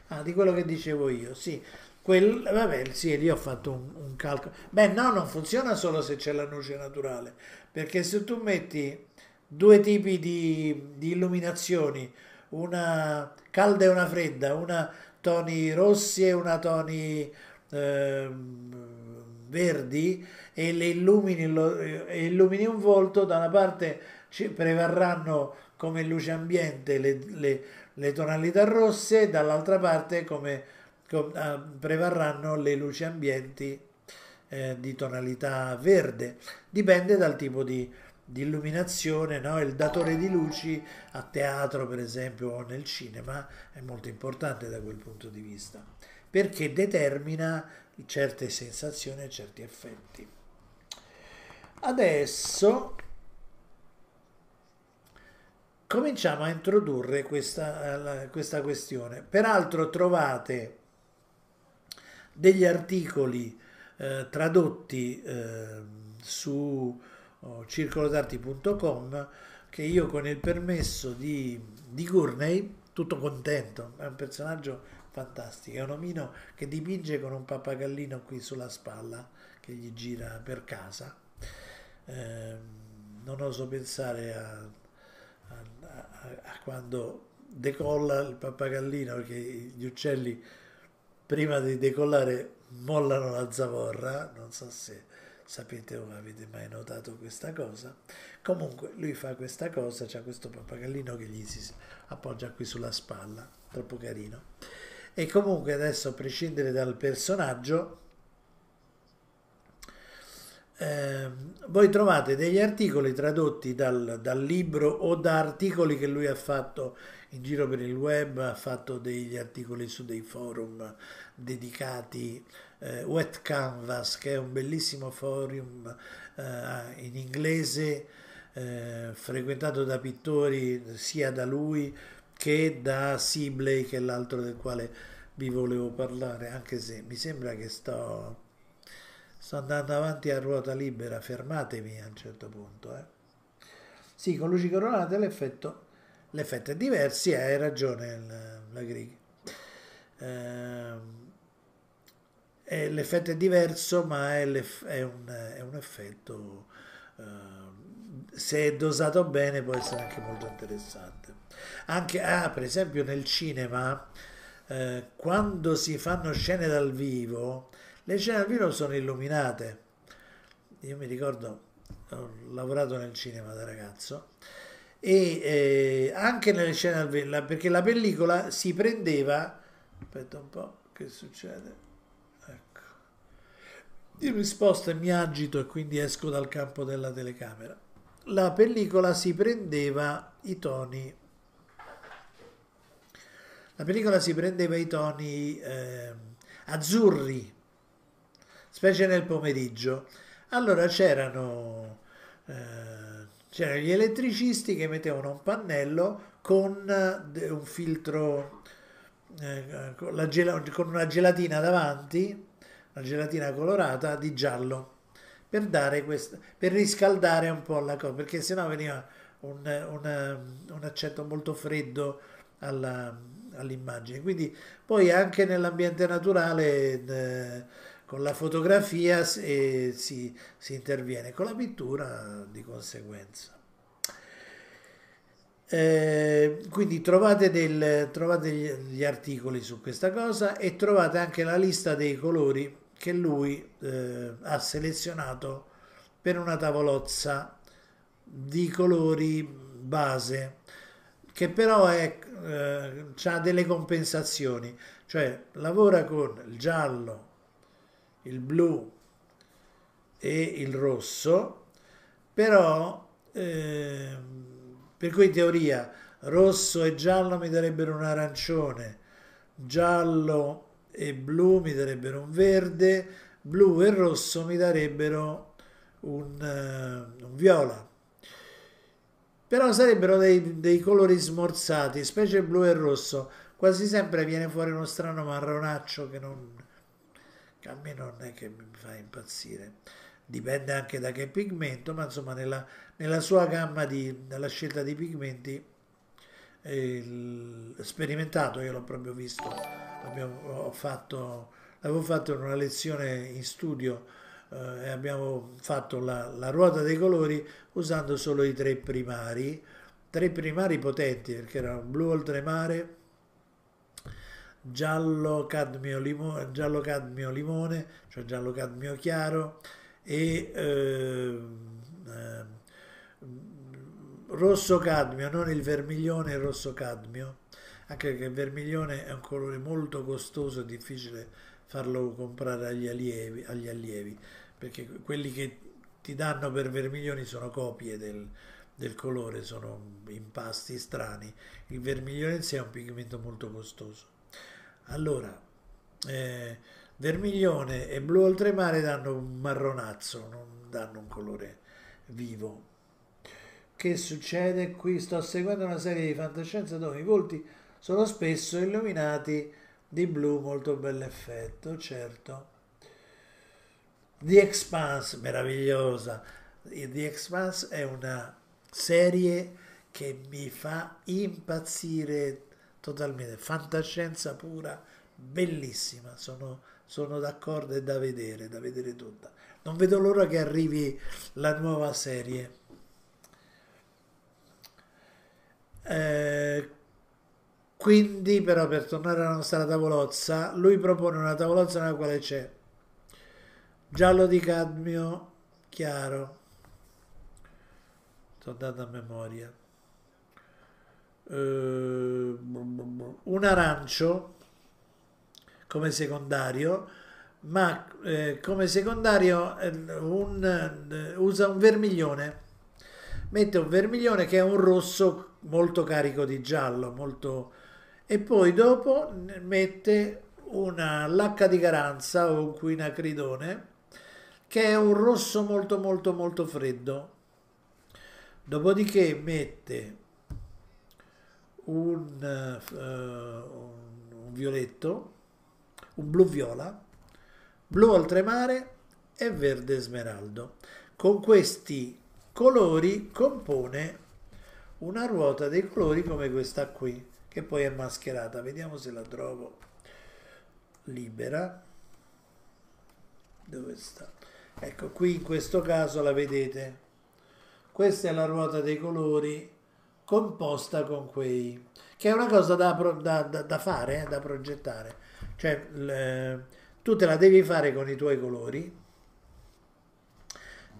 Ah, di quello che dicevo io, sì. Quel, vabbè, sì, lì ho fatto un, un calcolo. Beh, no, non funziona solo se c'è la luce naturale, perché se tu metti due tipi di, di illuminazioni, una calda e una fredda, una toni rossi e una toni eh, verdi, e le illumini, lo, illumini un volto, da una parte prevarranno come luce ambiente le, le, le tonalità rosse, dall'altra parte come Ah, prevarranno le luci ambienti eh, di tonalità verde. Dipende dal tipo di, di illuminazione, no? il datore di luci a teatro per esempio o nel cinema è molto importante da quel punto di vista perché determina certe sensazioni e certi effetti. Adesso cominciamo a introdurre questa, questa questione. Peraltro trovate degli articoli eh, tradotti eh, su oh, circolodarti.com che io con il permesso di, di Gurney, tutto contento, è un personaggio fantastico, è un omino che dipinge con un pappagallino qui sulla spalla che gli gira per casa. Eh, non oso pensare a, a, quando decolla il pappagallino perché gli uccelli prima di decollare mollano la zavorra, non so se sapete o avete mai notato questa cosa. Comunque lui fa questa cosa, c'è questo pappagallino che gli si appoggia qui sulla spalla, troppo carino. E comunque adesso a prescindere dal personaggio, eh, voi trovate degli articoli tradotti dal, dal libro o da articoli che lui ha fatto in giro per il web, ha fatto degli articoli su dei forum dedicati, eh, Wet Canvas, che è un bellissimo forum eh, in inglese, eh, frequentato da pittori sia da lui che da Sibley, che è l'altro del quale vi volevo parlare, anche se mi sembra che sto, sto andando avanti a ruota libera, fermatemi a un certo punto. Eh. Sì, con luci coronate l'effetto l'effetto è diverso, sì, hai ragione la Grighi. Eh, l'effetto è diverso, ma è, è, un, è un, effetto, eh, se è dosato bene, può essere anche molto interessante. Anche, ah, per esempio, nel cinema, eh, quando si fanno scene dal vivo, le scene dal vivo sono illuminate. Io mi ricordo, ho lavorato nel cinema da ragazzo e eh, anche nelle scene al velo, perché la pellicola si prendeva, aspetta un po', che succede? Ecco. Io mi sposto e mi agito e quindi esco dal campo della telecamera. La pellicola si prendeva i toni, la pellicola si prendeva i toni eh, azzurri, specie nel pomeriggio. Allora c'erano... Eh, c'erano gli elettricisti che mettevano un pannello con eh, un filtro, eh, con, con, una gelatina davanti, una gelatina colorata di giallo, per, dare questa, per riscaldare un po' la cosa, perché sennò veniva un, un, un accento molto freddo alla, all'immagine. Quindi poi anche nell'ambiente naturale... Eh, con la fotografia si, si, si interviene, con la pittura di conseguenza. Eh, quindi trovate, del, trovate gli, articoli su questa cosa e trovate anche la lista dei colori che lui eh, ha selezionato per una tavolozza di colori base che però è, eh, ha delle compensazioni cioè lavora con il giallo il blu e il rosso, però eh, per cui in teoria rosso e giallo mi darebbero un arancione, giallo e blu mi darebbero un verde, blu e rosso mi darebbero un, uh, un viola. Però sarebbero dei, dei colori smorzati, specie blu e rosso. Quasi sempre viene fuori uno strano marronaccio che non, a me non è che mi fa impazzire. Dipende anche da che pigmento, ma insomma nella, nella sua gamma di, nella scelta di pigmenti eh, sperimentato, io l'ho proprio visto, fatto l'avevo fatto in una lezione in studio eh, e abbiamo fatto la, la ruota dei colori usando solo i tre primari, tre primari potenti perché erano blu oltremare, giallo cadmio limone, giallo cadmio limone, cioè giallo cadmio chiaro e eh, eh, rosso cadmio, non il vermiglione, il rosso cadmio, anche perché il vermiglione è un colore molto costoso e difficile farlo comprare agli allievi, agli allievi, perché quelli che ti danno per vermiglioni sono copie del, del colore, sono impasti strani. Il vermiglione in sé è un pigmento molto costoso. Allora, eh, vermiglione e blu oltremare danno un marronazzo, non danno un colore vivo. Che succede? Qui sto seguendo una serie di fantascienza dove i volti sono spesso illuminati di blu, molto bell'effetto, certo. The Expanse, meravigliosa. The Expanse è una serie che mi fa impazzire totalmente, fantascienza pura, bellissima, sono, sono d'accordo e da vedere, da vedere tutta. Non vedo l'ora che arrivi la nuova serie. Eh, quindi, però, per tornare alla nostra tavolozza, lui propone una tavolozza nella quale c'è giallo di cadmio chiaro, sto dando a memoria, eh, un arancio come secondario, ma eh, come secondario eh, un, eh, usa un vermiglione, mette un vermiglione che è un rosso molto carico di giallo, molto e poi dopo mette una lacca di garanza o un quinacridone che è un rosso molto molto molto freddo. Dopodiché mette un, uh, un violetto, un blu viola, blu oltremare e verde smeraldo. Con questi colori compone una ruota dei colori come questa qui che poi è mascherata. Vediamo se la trovo libera. Dove sta? Ecco, qui in questo caso la vedete. Questa è la ruota dei colori composta con quei... che è una cosa da, da, da, da fare, eh, da progettare. Cioè, le, tu te la devi fare con i tuoi colori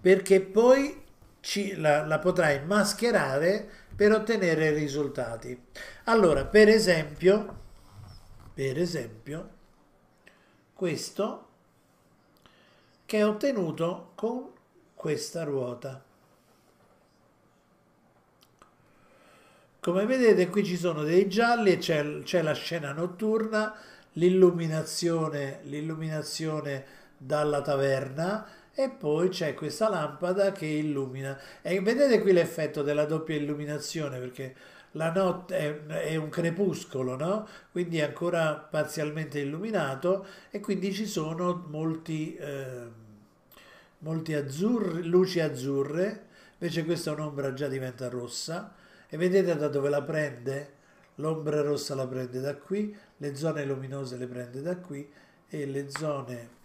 perché poi ci, la, la potrai mascherare per ottenere risultati. Allora, per esempio, per esempio, questo che è ottenuto con questa ruota. Come vedete qui ci sono dei gialli c'è, la scena notturna, l'illuminazione, dalla taverna e poi c'è questa lampada che illumina. E vedete qui l'effetto della doppia illuminazione perché la notte è, è, un crepuscolo, no? Quindi è ancora parzialmente illuminato e quindi ci sono molti, eh, molti azzurri, luci azzurre, invece questa un'ombra già diventa rossa e vedete da dove la prende? L'ombra rossa la prende da qui, le zone luminose le prende da qui e le zone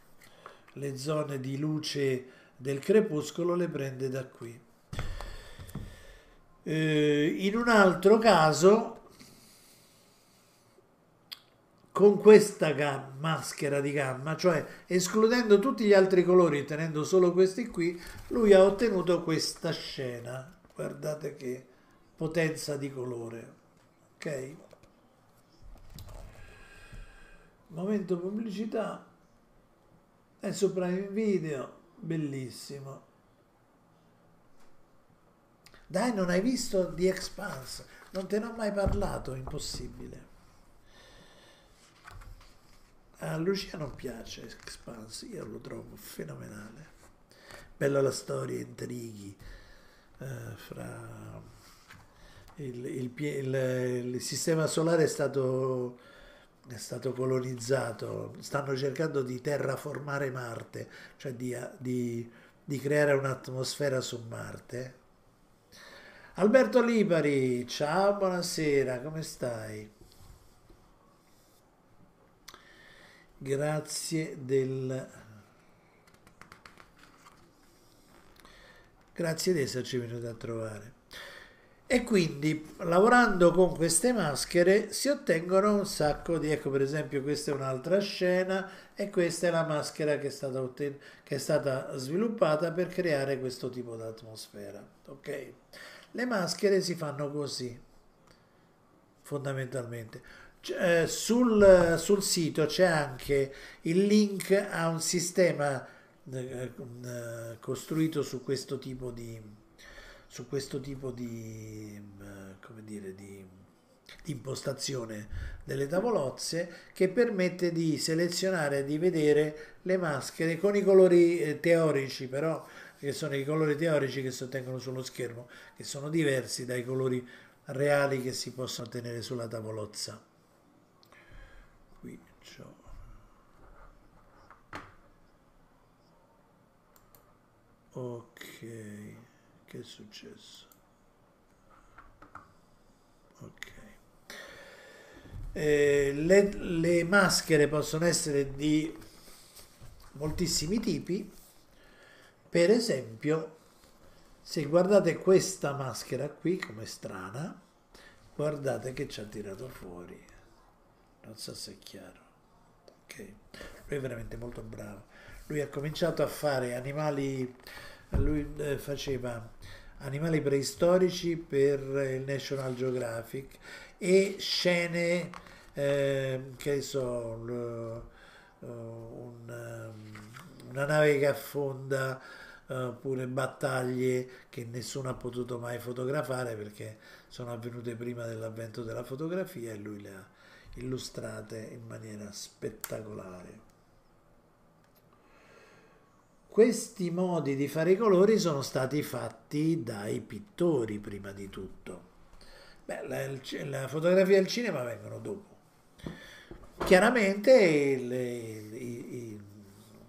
le zone di luce del crepuscolo le prende da qui. Eh, in un altro caso, con questa gamma, maschera di gamma, cioè escludendo tutti gli altri colori e tenendo solo questi qui, lui ha ottenuto questa scena. Guardate che potenza di colore. Ok? Momento pubblicità su Prime Video, bellissimo. Dai, non hai visto The Expanse? Non te ne ho mai parlato, impossibile. A Lucia non piace Expanse, io lo trovo fenomenale. Bella la storia, intrighi eh, fra il, il, il, il sistema solare è stato è stato colonizzato, stanno cercando di terraformare Marte, cioè di, di, di creare un'atmosfera su Marte. Alberto Lipari, ciao, buonasera, come stai? grazie del grazie di esserci venuti a trovare e quindi lavorando con queste maschere si ottengono un sacco di ecco per esempio questa è un'altra scena e questa è la maschera che è stata, otten- che è stata sviluppata per creare questo tipo di atmosfera ok? Le maschere si fanno così fondamentalmente. Eh, sul, sul, sito c'è anche il link a un sistema eh, eh, costruito su questo tipo di su questo tipo di come dire di, di impostazione delle tavolozze che permette di selezionare e di vedere le maschere con i colori teorici però che sono i colori teorici che si ottengono sullo schermo che sono diversi dai colori reali che si possono ottenere sulla tavolozza. Qui c'ho ok che è successo? Ok. Eh, le, le maschere possono essere di moltissimi tipi. Per esempio se guardate questa maschera qui come strana guardate che ci ha tirato fuori. Non so se è chiaro. Ok. Lui è veramente molto bravo. Lui ha cominciato a fare animali lui eh, faceva animali preistorici per il National Geographic e scene eh, che so l, uh, un, um, una nave che affonda oppure uh, battaglie che nessuno ha potuto mai fotografare perché sono avvenute prima dell'avvento della fotografia e lui le ha illustrate in maniera spettacolare. Questi modi di fare i colori sono stati fatti dai pittori prima di tutto. Beh, la, la fotografia e il cinema vengono dopo. Chiaramente il, il, il,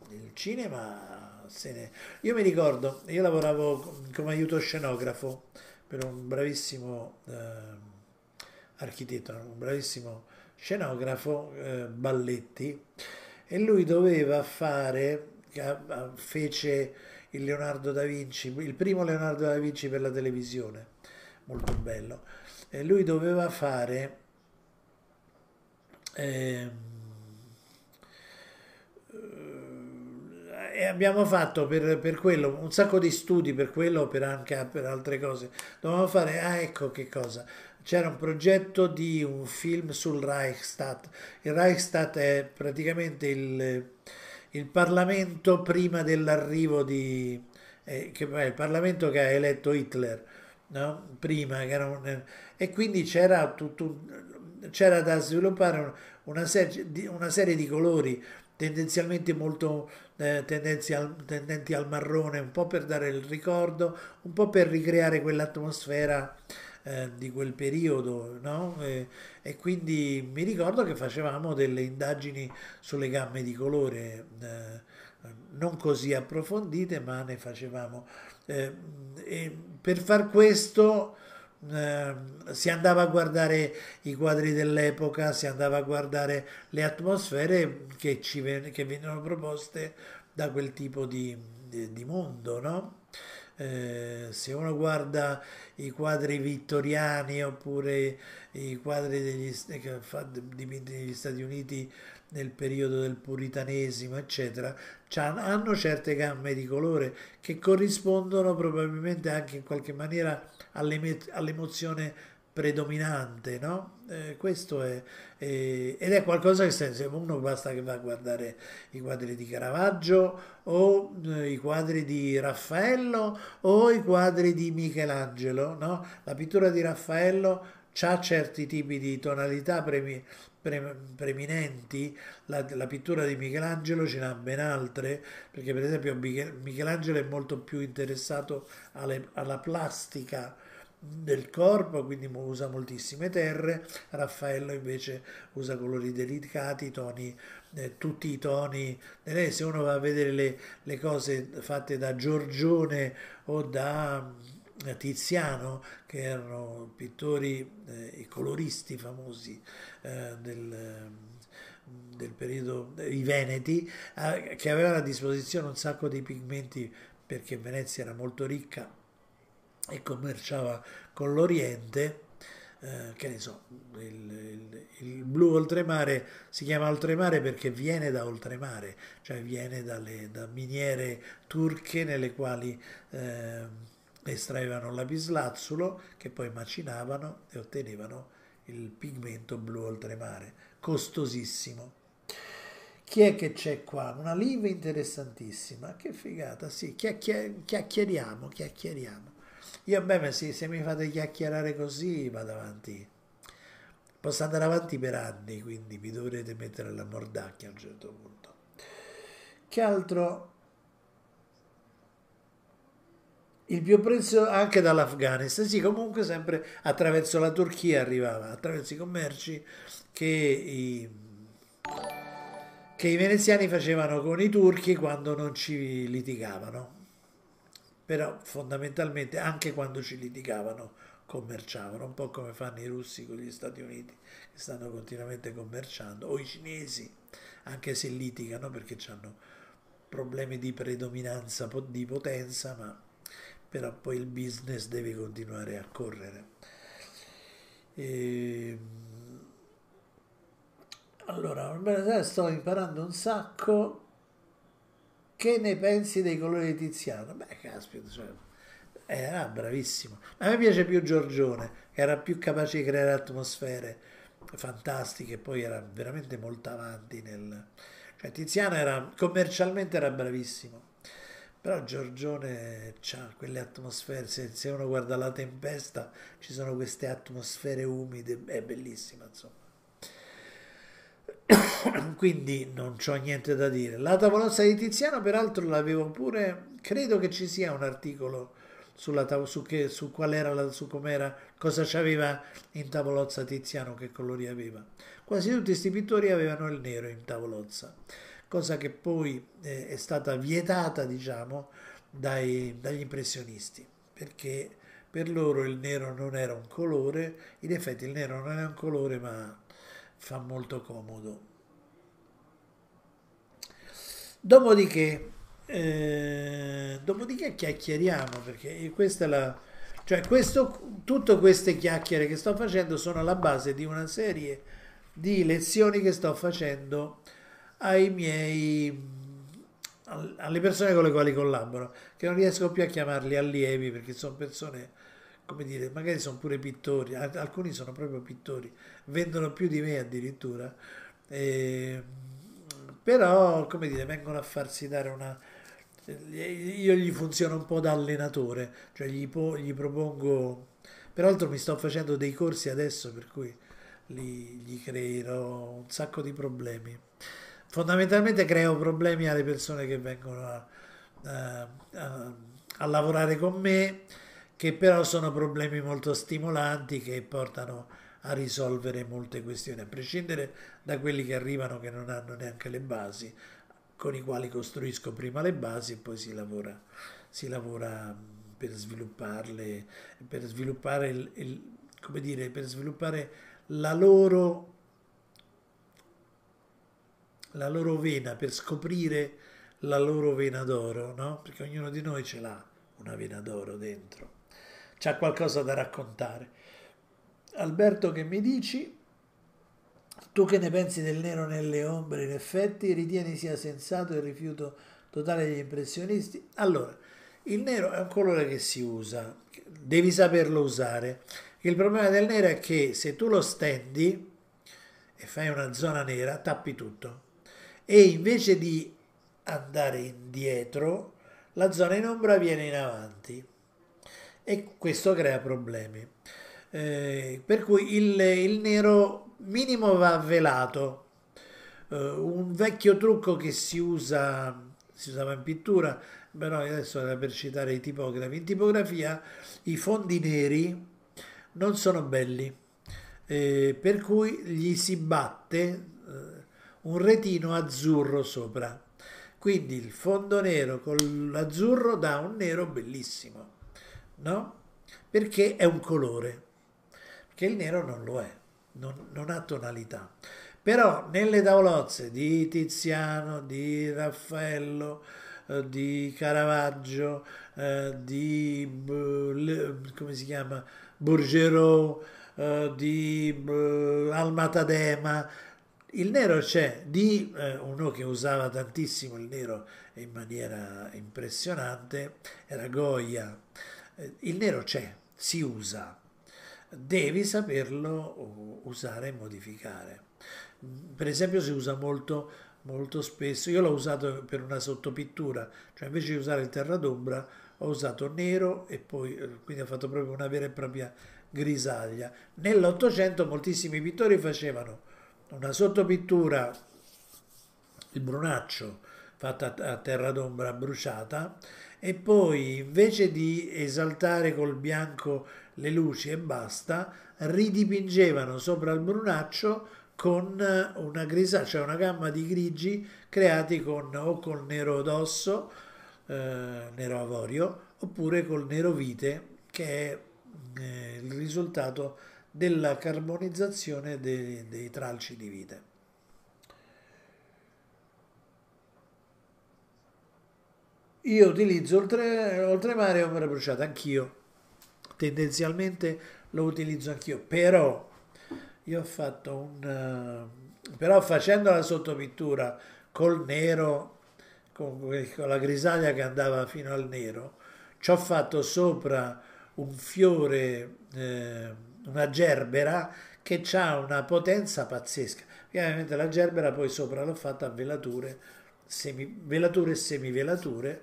il cinema se ne... Io mi ricordo, io lavoravo come aiuto scenografo per un bravissimo eh, architetto, un bravissimo scenografo, eh, Balletti, e lui doveva fare, fece il Leonardo da Vinci, il primo Leonardo da Vinci per la televisione, molto bello, e lui doveva fare... Eh, e abbiamo fatto per, per, quello un sacco di studi per quello per anche per altre cose. Dovevamo fare ah ecco che cosa. C'era un progetto di un film sul Reichstag. Il Reichstag è praticamente il, il Parlamento prima dell'arrivo di eh, che, il Parlamento che ha eletto Hitler no? prima un, e quindi c'era tutto c'era da sviluppare una serie, una serie di colori tendenzialmente molto eh, al, tendenti al marrone, un po' per dare il ricordo, un po' per ricreare quell'atmosfera eh, di quel periodo, no? E, e, quindi mi ricordo che facevamo delle indagini sulle gamme di colore, eh, non così approfondite, ma ne facevamo. Eh, e per far questo eh, si andava a guardare i quadri dell'epoca, si andava a guardare le atmosfere che, ci, che venivano proposte da quel tipo di, di, di mondo, no? Eh, se uno guarda i quadri vittoriani oppure i quadri degli, dipinti negli Stati Uniti nel periodo del puritanesimo, eccetera, hanno certe gamme di colore che corrispondono probabilmente anche in qualche maniera all'emozione predominante, no? Eh, questo è, eh, ed è qualcosa che se uno basta che va a guardare i quadri di Caravaggio o eh, i quadri di Raffaello o i quadri di Michelangelo, no? La pittura di Raffaello ha certi tipi di tonalità premi, pre, preminenti, la, la, pittura di Michelangelo ce n'ha ben altre, perché per esempio Michelangelo è molto più interessato alle, alla plastica del corpo, quindi usa moltissime terre, Raffaello invece usa colori delicati, toni, eh, tutti i toni, eh, se uno va a vedere le, le cose fatte da Giorgione o da eh, Tiziano, che erano pittori e eh, coloristi famosi eh, del, del, periodo, i Veneti, eh, che avevano a disposizione un sacco di pigmenti perché Venezia era molto ricca e commerciava con l'Oriente, eh, che ne so, il, il, il, blu oltremare si chiama oltremare perché viene da oltremare, cioè viene dalle, da miniere turche nelle quali eh, estraevano lapislazzulo che poi macinavano e ottenevano il pigmento blu oltremare, costosissimo. Chi è che c'è qua? Una live interessantissima, che figata, sì, chiacchier- chiacchieriamo, chiacchieriamo. Io beh, sì, se mi fate chiacchierare così vado avanti. Posso andare avanti per anni, quindi vi dovrete mettere la mordacchia a un certo punto. Che altro? Il più prezzo anche dall'Afghanistan, sì, comunque sempre attraverso la Turchia arrivava, attraverso i commerci che i, che i veneziani facevano con i turchi quando non ci litigavano però fondamentalmente anche quando ci litigavano commerciavano, un po' come fanno i russi con gli Stati Uniti che stanno continuamente commerciando, o i cinesi, anche se litigano perché hanno problemi di predominanza di potenza, ma però poi il business deve continuare a correre. E... Ehm, allora, sto imparando un sacco che ne pensi dei colori di Tiziano? Beh, caspita, cioè, era bravissimo. A me piace più Giorgione, che era più capace di creare atmosfere fantastiche, poi era veramente molto avanti nel... Cioè, Tiziano era, commercialmente era bravissimo, però Giorgione ha quelle atmosfere, se, se uno guarda la tempesta ci sono queste atmosfere umide, è bellissima, insomma. quindi non ho niente da dire. La tavolozza di Tiziano, peraltro, l'avevo pure. Credo che ci sia un articolo sulla tav- su, che, su qual era la, su com'era, cosa c'aveva in tavolozza Tiziano, che colori aveva. Quasi tutti questi pittori avevano il nero in tavolozza, cosa che poi eh, è stata vietata, diciamo, dai, dagli impressionisti, perché per loro il nero non era un colore, in effetti il nero non è un colore, ma fa molto comodo. Dopodiché, eh, dopodiché chiacchieriamo, perché questa è la... Cioè, questo, tutte queste chiacchiere che sto facendo sono la base di una serie di lezioni che sto facendo ai miei alle persone con le quali collaboro, che non riesco più a chiamarli allievi perché sono persone, come dire, magari sono pure pittori, alcuni sono proprio pittori, vendono più di me addirittura. E, però, come dire, vengono a farsi dare una... Io gli funziono un po' da allenatore, cioè gli, po- gli propongo... Peraltro mi sto facendo dei corsi adesso, per cui gli, gli creerò un sacco di problemi. Fondamentalmente creo problemi alle persone che vengono a, a, a, a lavorare con me, che però sono problemi molto stimolanti che portano a risolvere molte questioni, a prescindere da quelli che arrivano che non hanno neanche le basi, con i quali costruisco prima le basi e poi si lavora, si lavora per svilupparle, per sviluppare, il, il, come dire, per sviluppare la loro, la loro vena, per scoprire la loro vena d'oro, no? Perché ognuno di noi ce l'ha una vena d'oro dentro, c'ha qualcosa da raccontare. Alberto, che mi dici? Tu che ne pensi del nero nelle ombre, in effetti, ritieni sia sensato il rifiuto totale degli impressionisti? Allora, il nero è un colore che si usa, devi saperlo usare. Il problema del nero è che se tu lo stendi e fai una zona nera, tappi tutto. E invece di andare indietro, la zona in ombra viene in avanti. E questo crea problemi. Eh, per cui il, il, nero minimo va velato. Eh, un vecchio trucco che si usa, si usava in pittura, però adesso era per citare i tipografi. In tipografia i fondi neri non sono belli, eh, per cui gli si batte eh, un retino azzurro sopra. Quindi il fondo nero con l'azzurro dà un nero bellissimo, no? Perché è un colore che il nero non lo è, non, non ha tonalità. Però nelle tavolozze di Tiziano, di Raffaello, eh, di Caravaggio, eh, di come si chiama? Bourgerot, eh, di Almatadema, il nero c'è di uno che usava tantissimo il nero in maniera impressionante, era Goya. Il nero c'è, si usa, devi saperlo usare e modificare. Per esempio si usa molto, molto spesso, io l'ho usato per una sottopittura, cioè invece di usare il terra d'ombra ho usato nero e poi eh, quindi ho fatto proprio una vera e propria grisaglia. Nell'Ottocento moltissimi pittori facevano una sottopittura, il brunaccio, fatta a terra d'ombra bruciata e poi invece di esaltare col bianco le luci e basta, ridipingevano sopra il brunaccio con una grisa, cioè una gamma di grigi creati con, o col nero d'osso, eh, nero avorio, oppure col nero vite, che è eh, il risultato della carbonizzazione dei, dei tralci di vite. Io utilizzo oltre, oltremare ombre bruciate, anch'io, tendenzialmente lo utilizzo anch'io, però io ho fatto un... Uh, però facendo la sottopittura col nero, con, con la grisaglia che andava fino al nero, ci ho fatto sopra un fiore, eh, una gerbera che ha una potenza pazzesca. Ovviamente la gerbera poi sopra l'ho fatta a velature, semi, velature e semivelature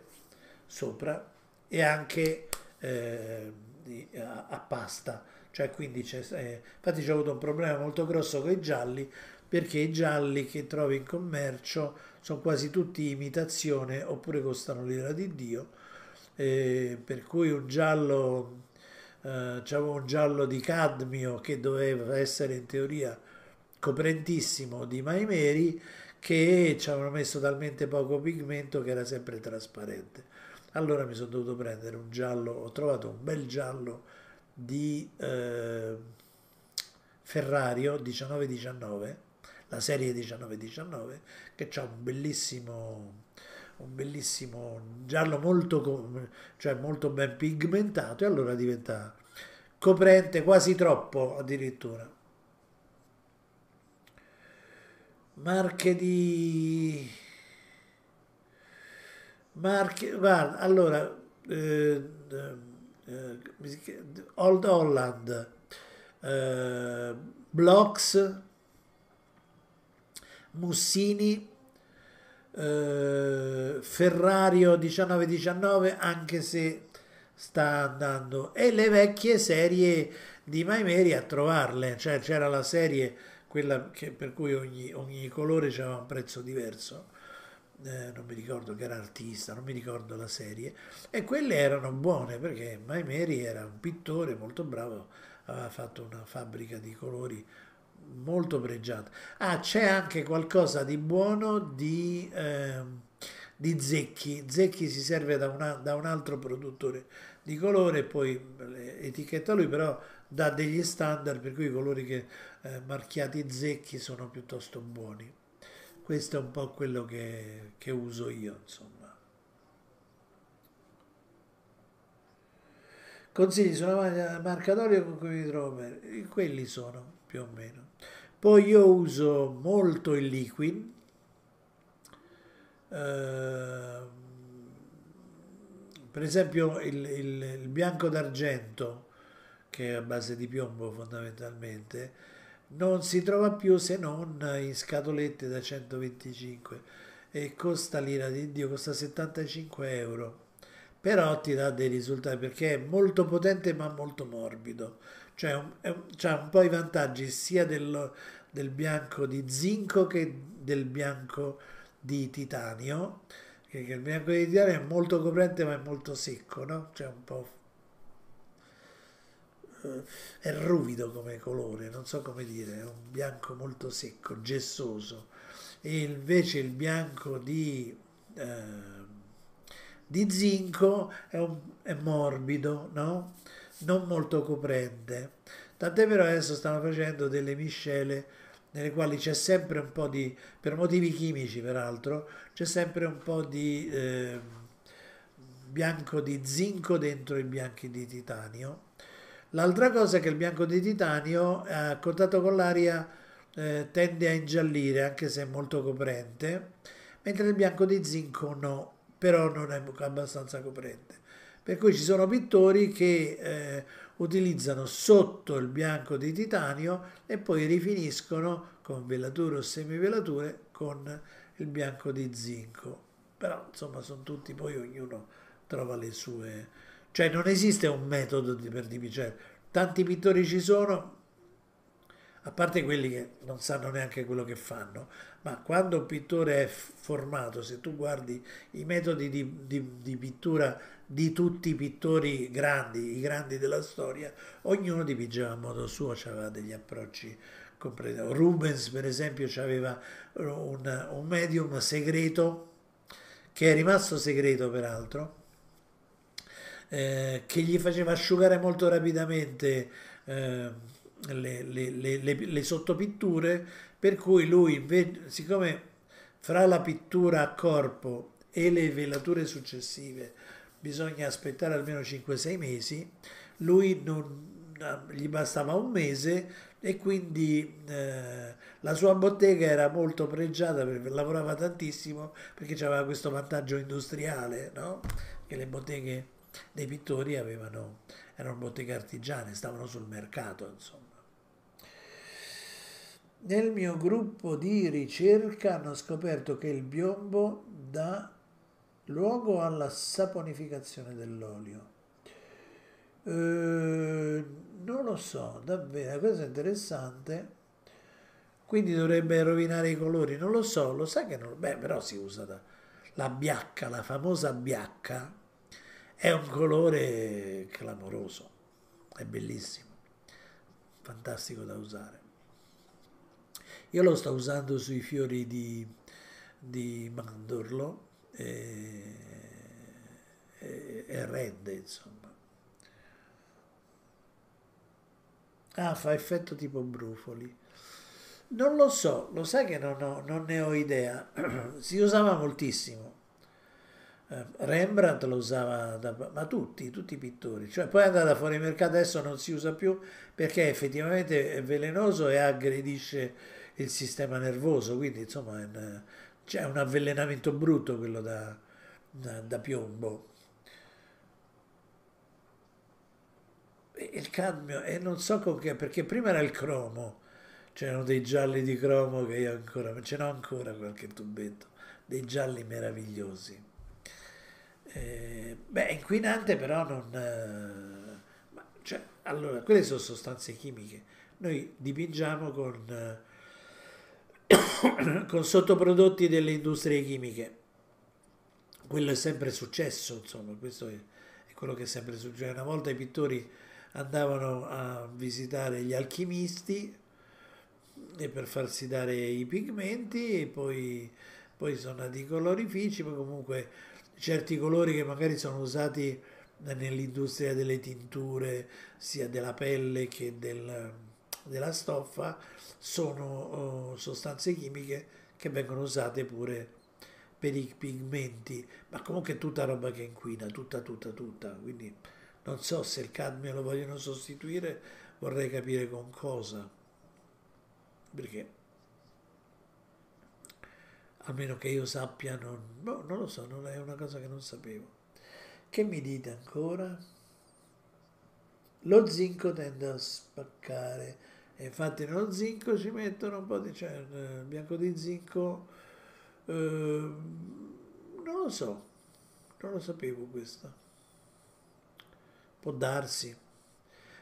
sopra e anche eh, a, a pasta. Cioè quindi c'è, eh, infatti c'è avuto un problema molto grosso con i gialli perché i gialli che trovi in commercio sono quasi tutti imitazione oppure costano l'ira di Dio. Eh, per cui un giallo eh, c'avevo un giallo di cadmio che doveva essere in teoria coprentissimo di maimeri che ci avevano messo talmente poco pigmento che era sempre trasparente allora mi sono dovuto prendere un giallo ho trovato un bel giallo di eh, Ferrario 1919, la serie 1919, che ha un bellissimo, un bellissimo giallo molto, cioè molto ben pigmentato e allora diventa coprente quasi troppo addirittura. Marche di... Marche... Guarda, allora... Eh, eh, Old Holland, eh, Blocks, Mussini, eh, Ferrario 1919, anche se sta andando, e le vecchie serie di Maimeri a trovarle, cioè c'era la serie, quella che, per cui ogni, ogni colore aveva un prezzo diverso eh, non mi ricordo che era artista, non mi ricordo la serie, e quelle erano buone perché Maimeri era un pittore molto bravo, aveva fatto una fabbrica di colori molto pregiata. Ah, c'è anche qualcosa di buono di, eh, di Zecchi. Zecchi si serve da, una, da un altro produttore di colore, poi etichetta lui, però dà degli standard per cui i colori che eh, marchiati Zecchi sono piuttosto buoni questo è un po' quello che, che uso io, insomma. Consigli sulla marca d'olio con cui mi trovo bene? Quelli sono, più o meno. Poi io uso molto il liquid, eh, per esempio il, il, il bianco d'argento, che è a base di piombo fondamentalmente, non si trova più se non in scatolette da 125 e costa l'ira di Dio, costa 75 euro. Però ti dà dei risultati perché è molto potente ma molto morbido. Cioè ha un, po' i vantaggi sia del, del bianco di zinco che del bianco di titanio. Che il bianco di titanio è molto coprente ma è molto secco no? cioè un po' è ruvido come colore, non so come dire, è un bianco molto secco, gessoso. E invece il bianco di, eh, di zinco è, un, è morbido, no? non molto coprente. Tant'è vero adesso stanno facendo delle miscele nelle quali c'è sempre un po' di, per motivi chimici peraltro, c'è sempre un po' di eh, bianco di zinco dentro i bianchi di titanio. L'altra cosa è che il bianco di titanio a contatto con l'aria eh, tende a ingiallire anche se è molto coprente, mentre il bianco di zinco no, però non è abbastanza coprente. Per cui ci sono pittori che eh, utilizzano sotto il bianco di titanio e poi rifiniscono con velature o semivelature con il bianco di zinco. Però insomma sono tutti, poi ognuno trova le sue... Cioè non esiste un metodo per dipingere. Tanti pittori ci sono, a parte quelli che non sanno neanche quello che fanno, ma quando un pittore è formato, se tu guardi i metodi di, di, di pittura di tutti i pittori grandi, i grandi della storia, ognuno dipingeva a modo suo, aveva degli approcci completi. Rubens, per esempio, aveva un, un medium segreto, che è rimasto segreto peraltro, eh, che gli faceva asciugare molto rapidamente eh, le, le, le, le, sottopitture, per cui lui, siccome fra la pittura a corpo e le velature successive bisogna aspettare almeno 5-6 mesi, lui non, gli bastava un mese e quindi eh, la sua bottega era molto pregiata lavorava tantissimo perché aveva questo vantaggio industriale, no? che le botteghe dei pittori avevano, erano botteghe artigiane, stavano sul mercato, insomma. Nel mio gruppo di ricerca hanno scoperto che il biombo dà luogo alla saponificazione dell'olio. Eh, non lo so, davvero, questo è interessante. Quindi dovrebbe rovinare i colori, non lo so, lo sai che non... Beh, però si usa da... la biacca, la famosa biacca, è un colore clamoroso, è bellissimo, fantastico da usare. Io lo sto usando sui fiori di, di mandorlo e, e, e rende, insomma. Ah, fa effetto tipo brufoli. Non lo so, lo sai che non, ho, non ne ho idea. si usava moltissimo. Eh, Rembrandt lo usava, da, ma tutti, tutti i pittori. Cioè, poi è andata fuori mercato, adesso non si usa più perché effettivamente è velenoso e aggredisce il sistema nervoso, quindi insomma è un, c'è un avvelenamento brutto quello da, da, da piombo. Il cadmio, e non so con che, perché prima era il cromo, c'erano dei gialli di cromo che io ancora, ce n'ho ancora qualche tubetto, dei gialli meravigliosi. Eh, beh, inquinante però non... Eh, ma, cioè, allora, quelle sono sostanze chimiche. Noi dipingiamo con... Eh, con sottoprodotti delle industrie chimiche. Quello è sempre successo, insomma, questo è, è quello che è sempre successo. Una volta i pittori andavano a visitare gli alchimisti e per farsi dare i pigmenti e poi, poi sono nati i colorifici, poi comunque certi colori che magari sono usati nell'industria delle tinture sia della pelle che del, della stoffa sono uh, sostanze chimiche che vengono usate pure per i pigmenti, ma comunque è tutta roba che inquina, tutta, tutta, tutta. Quindi non so se il cadmio lo vogliono sostituire, vorrei capire con cosa. Perché almeno che io sappia, non, boh, non lo so, non è una cosa che non sapevo. Che mi dite ancora? Lo zinco tende a spaccare e infatti nello zinco ci mettono un po' di cioè, il bianco di zinco eh, non lo so non lo sapevo questo può darsi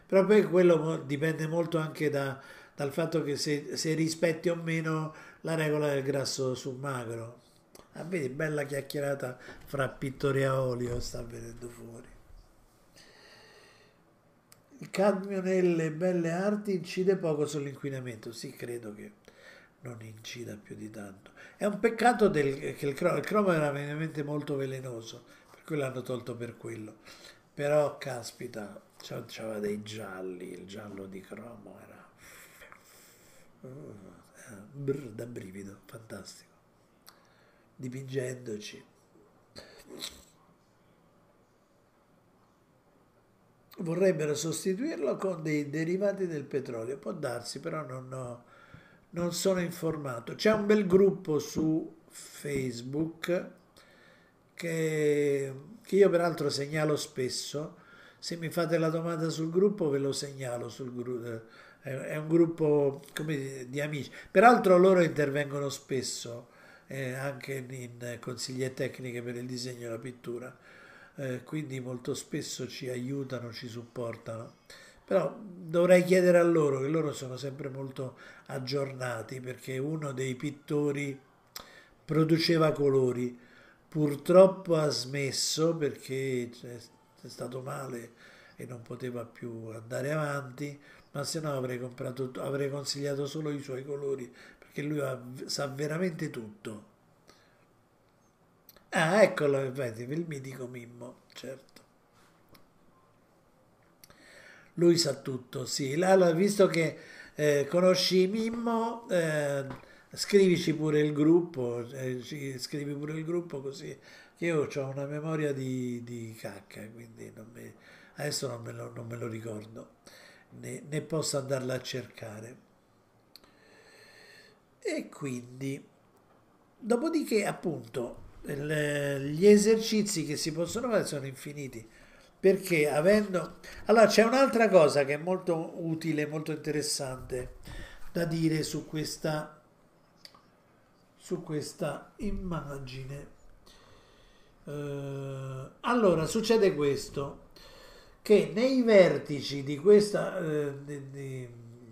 però poi quello dipende molto anche da, dal fatto che se, se, rispetti o meno la regola del grasso sul magro ah, vedi bella chiacchierata fra pittori a olio sta venendo fuori il cadmio nelle belle arti incide poco sull'inquinamento, sì, credo che non incida più di tanto. È un peccato del, che il cromo, il cromo era veramente molto velenoso, per cui l'hanno tolto per quello. Però, caspita, c'aveva dei gialli, il giallo di cromo era... Uh, brr, da brivido, fantastico. Dipingendoci. Vorrebbero sostituirlo con dei derivati del petrolio, può darsi, però non, ho, non sono informato. C'è un bel gruppo su Facebook che, che io peraltro segnalo spesso. Se mi fate la domanda sul gruppo ve lo segnalo sul gruppo è un gruppo come, di amici. Peraltro loro intervengono spesso eh, anche in consigli e tecniche per il disegno e la pittura, eh, quindi molto spesso ci aiutano, ci supportano. Però dovrei chiedere a loro, che loro sono sempre molto aggiornati, perché uno dei pittori produceva colori, purtroppo ha smesso perché è stato male e non poteva più andare avanti ma se no avrei comprato, avrei consigliato solo i suoi colori, perché lui sa veramente tutto. Ah, eccolo, vedi, il mitico Mimmo, certo. Lui sa tutto, sì. Allora, visto che eh, conosci Mimmo, eh, scrivici pure il gruppo, eh, scrivi pure il gruppo così, io ho una memoria di, di cacca, quindi non mi, adesso non me lo, non me lo ricordo né, né posso andarla a cercare. E quindi, dopodiché, appunto, gli esercizi che si possono fare sono infiniti perché avendo allora c'è un'altra cosa che è molto utile molto interessante da dire su questa su questa immagine uh, allora succede questo che nei vertici di, questa, eh, di,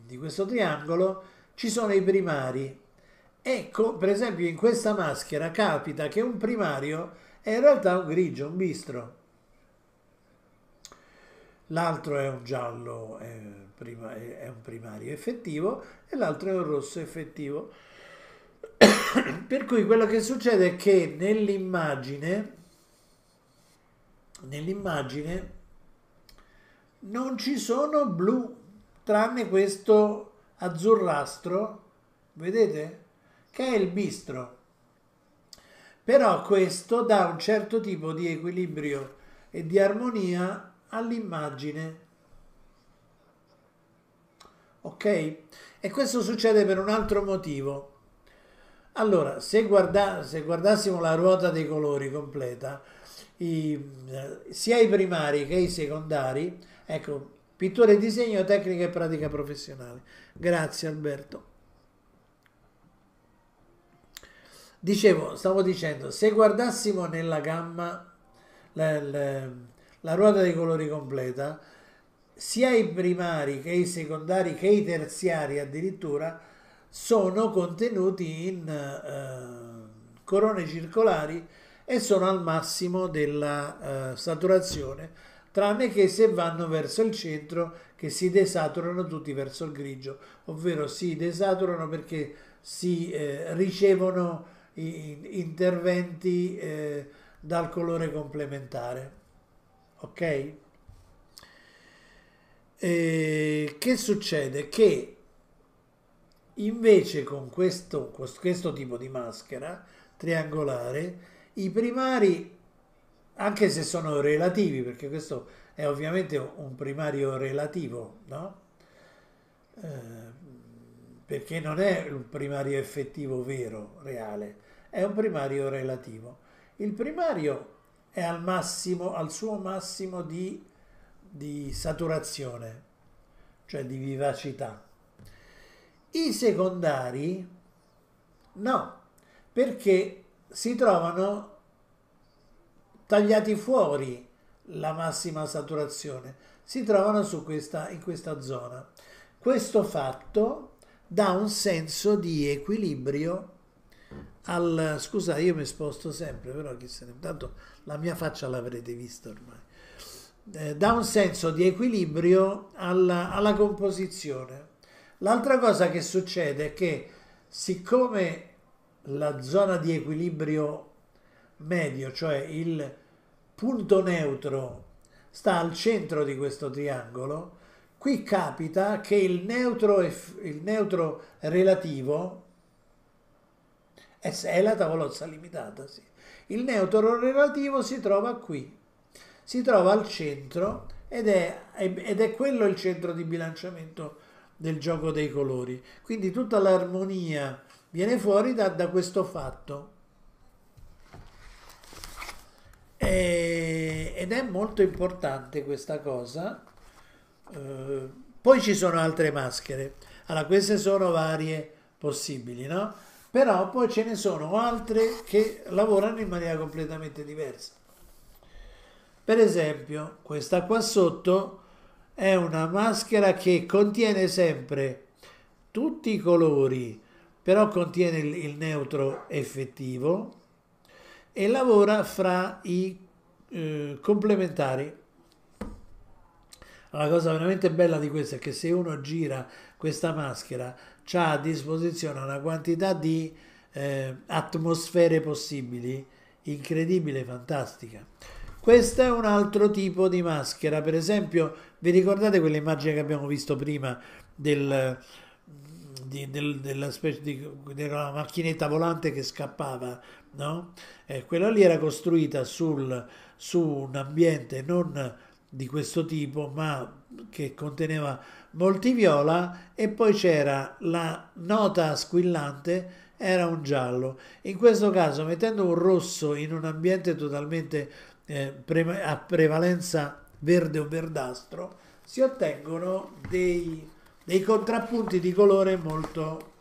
di questo triangolo ci sono i primari. Ecco, per esempio in questa maschera capita che un primario è in realtà un grigio, un bistro. L'altro è un giallo, è, prima, è un primario effettivo e l'altro è un rosso effettivo. per cui quello che succede è che nell'immagine, nell'immagine non ci sono blu, tranne questo azzurrastro, vedete? Che è il bistro. Però questo dà un certo tipo di equilibrio e di armonia all'immagine. Ok? E questo succede per un altro motivo. Allora, se, guarda, se guardassimo la ruota dei colori completa, i, sia i primari che i secondari Ecco, pittura e disegno, tecnica e pratica professionale. Grazie Alberto. Dicevo, stavo dicendo, se guardassimo nella gamma la, la, la ruota dei colori completa, sia i primari che i secondari che i terziari addirittura sono contenuti in uh, corone circolari e sono al massimo della uh, saturazione tranne che se vanno verso il centro che si desaturano tutti verso il grigio, ovvero si desaturano perché si eh, ricevono i, interventi eh, dal colore complementare. Ok? E che succede? Che invece con questo, questo tipo di maschera triangolare i primari anche se sono relativi, perché questo è ovviamente un primario relativo, no? Eh, perché non è un primario effettivo vero, reale, è un primario relativo. Il primario è al massimo, al suo massimo di, di saturazione, cioè di vivacità. I secondari no, perché si trovano tagliati fuori la massima saturazione, si trovano questa, in questa zona. Questo fatto dà un senso di equilibrio al... Scusa, io mi sposto sempre, però chi se ne... Tanto la mia faccia l'avrete vista ormai. Eh, dà un senso di equilibrio alla, alla composizione. L'altra cosa che succede è che siccome la zona di equilibrio medio, cioè il punto neutro sta al centro di questo triangolo, qui capita che il neutro, il neutro relativo è la tavolozza limitata, sì. Il neutro relativo si trova qui, si trova al centro ed è, ed è quello il centro di bilanciamento del gioco dei colori. Quindi tutta l'armonia viene fuori da, da questo fatto. E, ed è molto importante questa cosa. Eh, poi ci sono altre maschere. Allora, queste sono varie possibili, no? Però poi ce ne sono altre che lavorano in maniera completamente diversa. Per esempio, questa qua sotto è una maschera che contiene sempre tutti i colori, però contiene il, il neutro effettivo e lavora fra i eh, complementari. La cosa veramente bella di questo è che se uno gira questa maschera ha a disposizione una quantità di eh, atmosfere possibili incredibile, fantastica. Questo è un altro tipo di maschera, per esempio, vi ricordate quell'immagine che abbiamo visto prima del, di, del, della, specie di, della macchinetta volante che scappava? No? Eh, quella lì era costruita sul, su un ambiente non di questo tipo, ma che conteneva molti viola e poi c'era la nota squillante era un giallo. In questo caso, mettendo un rosso in un ambiente totalmente eh, pre- a prevalenza verde o verdastro, si ottengono dei, dei contrappunti di colore molto,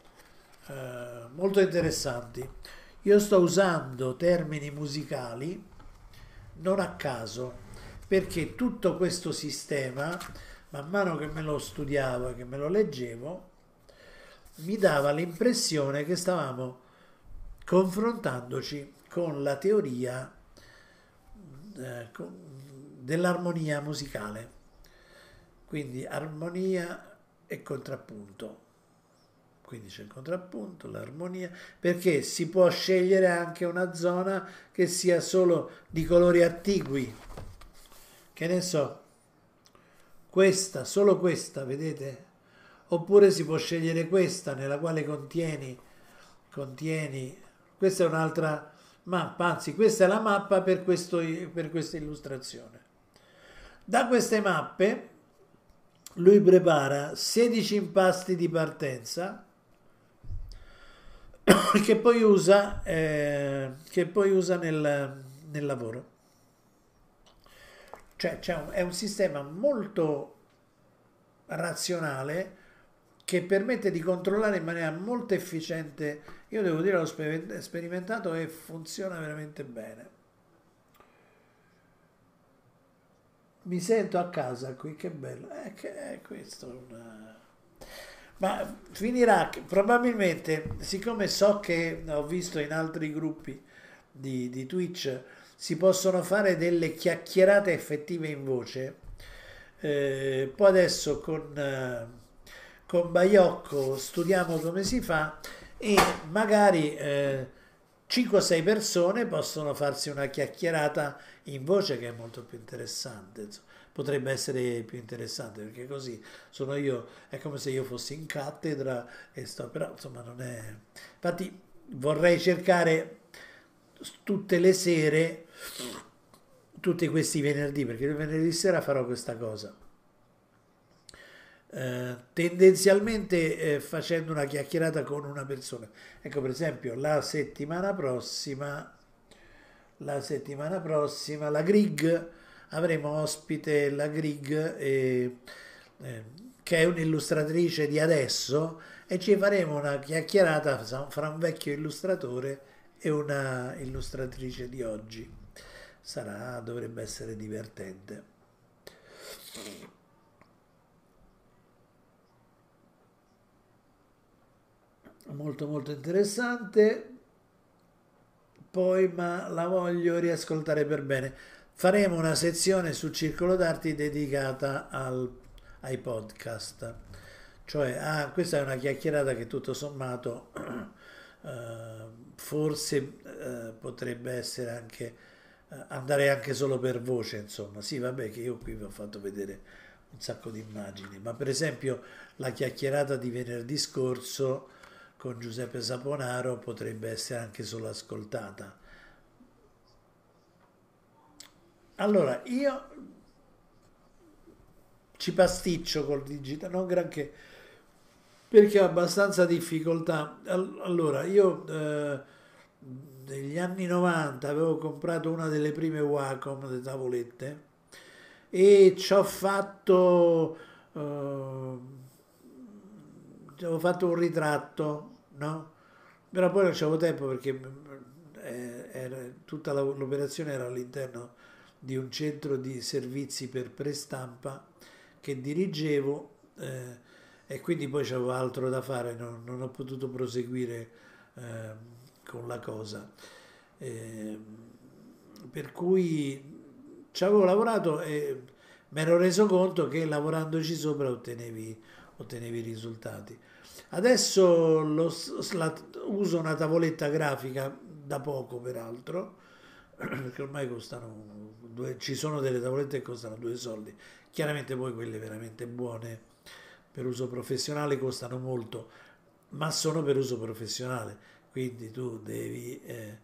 eh, molto interessanti. Io sto usando termini musicali non a caso, perché tutto questo sistema, man mano che me lo studiavo e che me lo leggevo, mi dava l'impressione che stavamo confrontandoci con la teoria eh, dell'armonia musicale. Quindi armonia e contrappunto. Quindi c'è il contrappunto, l'armonia, perché si può scegliere anche una zona che sia solo di colori attigui. Che ne so, questa, solo questa, vedete? Oppure si può scegliere questa nella quale contieni, contieni questa è un'altra mappa, anzi questa è la mappa per, questo, per questa illustrazione. Da queste mappe lui prepara 16 impasti di partenza che poi usa, eh, che poi usa nel, nel lavoro. Cioè, cioè è un sistema molto razionale che permette di controllare in maniera molto efficiente. Io devo dire, l'ho sperimentato e funziona veramente bene. Mi sento a casa qui, che bello. Eh, che è questo una... Ma finirà, probabilmente, siccome so che ho visto in altri gruppi di, di Twitch, si possono fare delle chiacchierate effettive in voce. Eh, poi adesso con... Eh, con Baiocco studiamo come si fa e magari eh, 5 o 6 persone possono farsi una chiacchierata in voce che è molto più interessante. Insomma. Potrebbe essere più interessante perché così sono io, è come se io fossi in cattedra e sto, però insomma non è... Infatti vorrei cercare tutte le sere, tutti questi venerdì, perché il venerdì sera farò questa cosa eh, tendenzialmente eh, facendo una chiacchierata con una persona. Ecco, per esempio, la settimana prossima, la settimana prossima, la Grig, avremo ospite la Grig, eh, che è un'illustratrice di adesso, e ci faremo una chiacchierata fra un vecchio illustratore e una illustratrice di oggi. Sarà, dovrebbe essere divertente. Molto molto interessante poi ma la voglio riascoltare per bene. Faremo una sezione sul circolo d'arti dedicata al, ai podcast. Cioè ah, questa è una chiacchierata che tutto sommato eh, forse eh, potrebbe essere anche eh, andare anche solo per voce insomma. Sì vabbè che io qui vi ho fatto vedere un sacco di immagini, ma per esempio la chiacchierata di venerdì scorso con Giuseppe Saponaro potrebbe essere anche solo ascoltata. Allora, io ci pasticcio col digitale, non granché, perché ho abbastanza difficoltà. Allora, io eh, negli anni 90 avevo comprato una delle prime Wacom, le tavolette, e ci ho fatto, eh, avevo fatto un ritratto, no? Però poi non c'avevo tempo perché eh, era, tutta l'operazione era all'interno di un centro di servizi per prestampa che dirigevo eh, e quindi poi c'avevo altro da fare, non, non ho potuto proseguire eh, con la cosa. Eh, per cui ci avevo lavorato e mi ero reso conto che lavorandoci sopra ottenevi, ottenevi risultati. Adesso lo, la, uso una tavoletta grafica da poco peraltro, perché ormai costano due, ci sono delle tavolette che costano due soldi, chiaramente poi quelle veramente buone per uso professionale costano molto, ma sono per uso professionale, quindi tu devi, eh,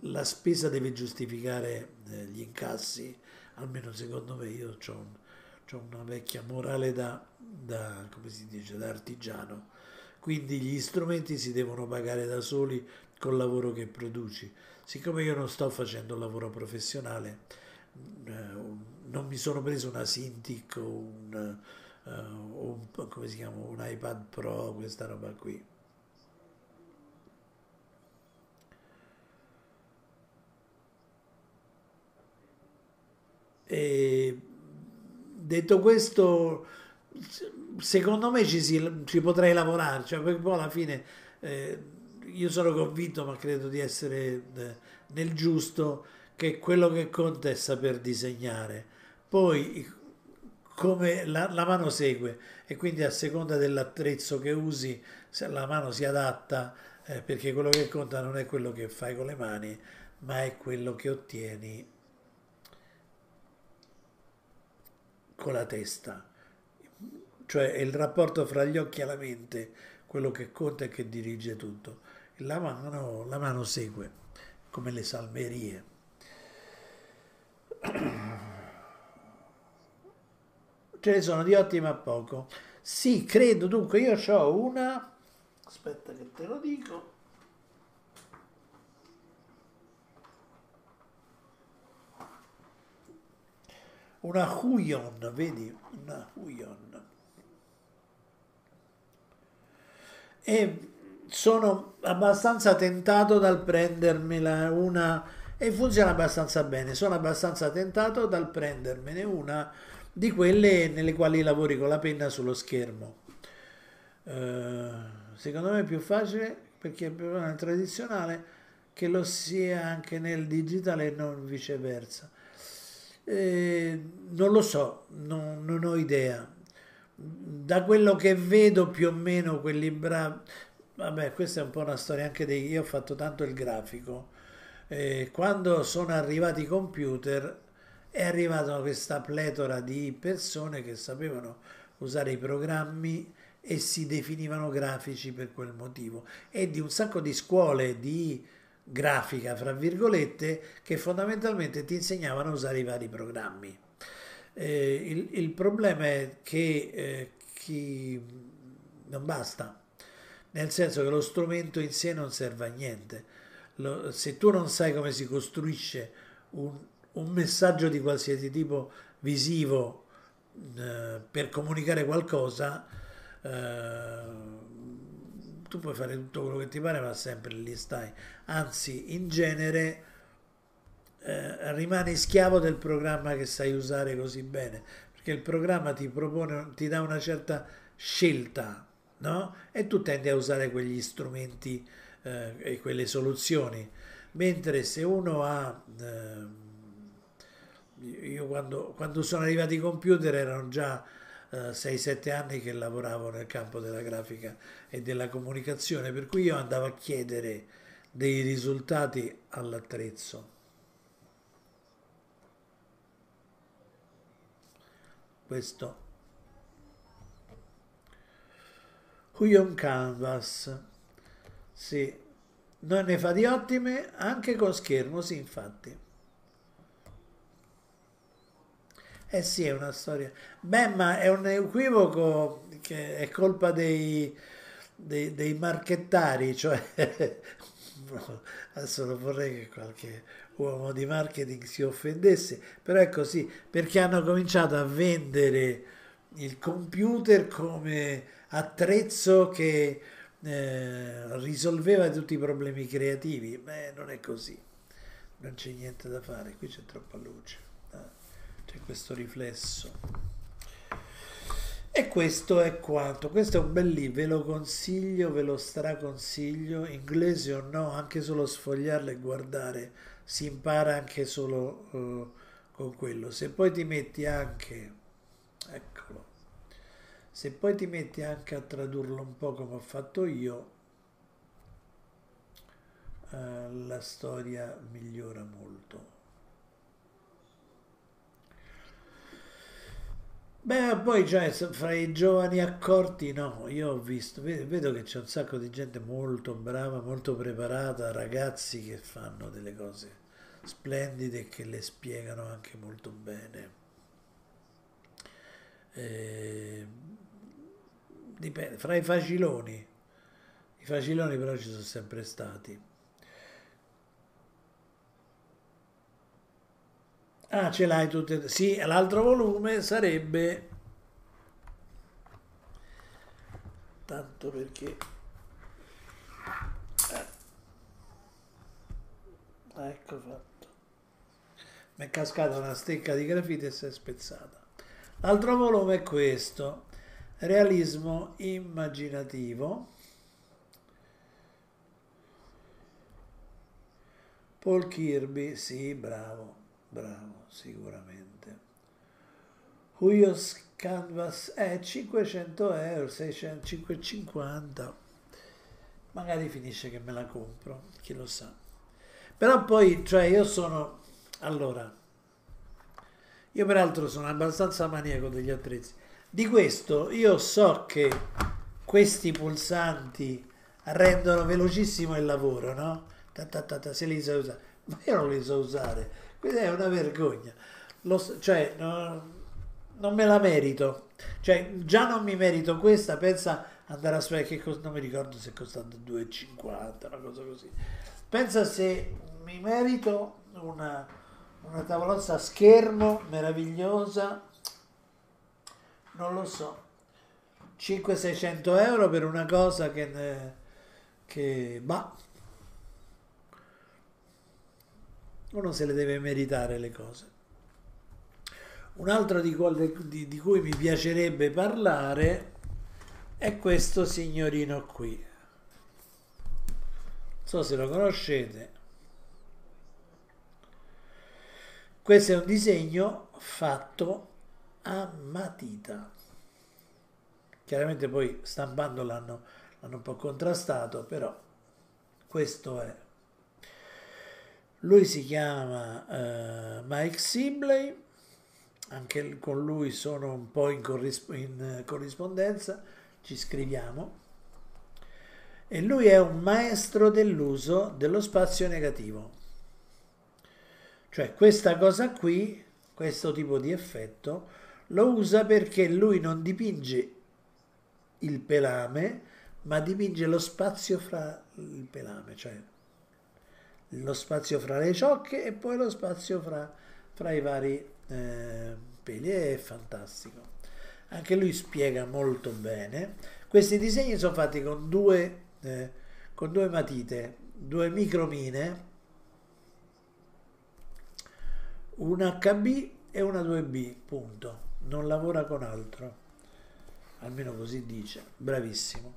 la spesa deve giustificare eh, gli incassi, almeno secondo me io ho un, una vecchia morale da, da, come si dice, da artigiano, quindi gli strumenti si devono pagare da soli col lavoro che produci. Siccome io non sto facendo un lavoro professionale, eh, non mi sono preso una Cintiq o un, uh, un, come si chiama, un iPad Pro, questa roba qui. E detto questo, secondo me ci, si, ci potrei lavorare, cioè perché poi alla fine eh, io sono convinto, ma credo di essere eh, nel giusto, che quello che conta è saper disegnare. Poi come la, la, mano segue e quindi a seconda dell'attrezzo che usi la mano si adatta eh, perché quello che conta non è quello che fai con le mani ma è quello che ottieni con la testa. Cioè è il rapporto fra gli occhi e la mente quello che conta e che dirige tutto. La mano, la mano segue come le salmerie. Ce ne sono di ottimo a poco. Sì, credo, dunque io ho una, aspetta che te lo dico, una Huion, vedi, una Huion. E sono abbastanza tentato dal prendermela una e funziona abbastanza bene. Sono abbastanza tentato dal prendermene una di quelle nelle quali lavori con la penna sullo schermo. Uh, secondo me è più facile perché è più tradizionale che lo sia anche nel digitale e non viceversa. Eh, non lo so, non, non, ho idea. Da quello che vedo più o meno quelli bravi, vabbè questa è un po' una storia anche dei... Io ho fatto tanto il grafico. Eh, quando sono arrivati i computer è arrivata questa pletora di persone che sapevano usare i programmi e si definivano grafici per quel motivo e di un sacco di scuole di grafica, fra virgolette, che fondamentalmente ti insegnavano a usare i vari programmi. Eh, il, il, problema è che eh, chi non basta, nel senso che lo strumento in sé non serve a niente. Lo, se tu non sai come si costruisce un, un messaggio di qualsiasi tipo visivo eh, per comunicare qualcosa, eh, tu puoi fare tutto quello che ti pare, ma sempre lì stai. Anzi, in genere eh, rimani schiavo del programma che sai usare così bene, perché il programma ti propone, ti dà una certa scelta, no? E tu tendi a usare quegli strumenti eh, e quelle soluzioni. Mentre se uno ha eh, io quando, quando, sono arrivati i computer erano già 6-7 anni che lavoravo nel campo della grafica e della comunicazione, per cui io andavo a chiedere dei risultati all'attrezzo. questo. Huyon Canvas? Sì. Non ne fa di ottime anche con schermo sì infatti eh sì è una storia beh ma è un equivoco che è colpa dei dei, dei marchettari cioè adesso non vorrei che qualche uomo di marketing si offendesse, però è così, perché hanno cominciato a vendere il computer come attrezzo che eh, risolveva tutti i problemi creativi. Beh, non è così, non c'è niente da fare, qui c'è troppa luce? C'è questo riflesso. E questo è quanto. Questo è un bel libro, ve lo consiglio, ve lo straconsiglio, inglese o no, anche solo sfogliarlo e guardare si impara anche solo uh, con quello. Se poi ti metti anche, eccolo, se poi ti metti anche a tradurlo un po' come ho fatto io, uh, la storia migliora molto. Beh, poi cioè, fra i giovani accorti, no, io ho visto, vedo che c'è un sacco di gente molto brava, molto preparata, ragazzi che fanno delle cose splendide e che le spiegano anche molto bene. Eh, dipende, fra i faciloni, i faciloni però ci sono sempre stati. Ah, ce l'hai tutte. Sì, l'altro volume sarebbe. Tanto perché. Eh. Ecco fatto. Mi è cascata una stecca di grafite e si è spezzata. L'altro volume è questo. Realismo immaginativo. Paul Kirby, sì, bravo bravo, sicuramente. Huyos Canvas è eh, 500 euro, 600, 550. Magari finisce che me la compro, chi lo sa. Però poi, cioè, io sono... Allora, io peraltro sono abbastanza maniaco degli attrezzi. Di questo io so che questi pulsanti rendono velocissimo il lavoro, no? Ta, ta, ta, se li sai usare. Ma io non li so usare questa è una vergogna. Lo, cioè, no, non me la merito. Cioè, già non mi merito questa, pensa andare a spiegare che cosa, non mi ricordo se è costato 2,50, una cosa così. Pensa se mi merito una, una tavolozza a schermo meravigliosa, non lo so, 500-600 euro per una cosa che, ne, che bah, uno se le deve meritare le cose. Un altro di, di, di cui mi piacerebbe parlare è questo signorino qui. Non so se lo conoscete. Questo è un disegno fatto a matita. Chiaramente poi stampando l'hanno, l'hanno un po' contrastato, però questo è lui si chiama uh, Mike Sibley, anche con lui sono un po' in, corrisp- in corrispondenza, ci scriviamo. E lui è un maestro dell'uso dello spazio negativo. Cioè questa cosa qui, questo tipo di effetto, lo usa perché lui non dipinge il pelame, ma dipinge lo spazio fra il pelame, cioè lo spazio fra le ciocche e poi lo spazio fra, fra i vari eh, peli. È fantastico. Anche lui spiega molto bene. Questi disegni sono fatti con due, eh, con due matite, due micromine, un HB e una 2B, punto. Non lavora con altro. Almeno così dice. Bravissimo.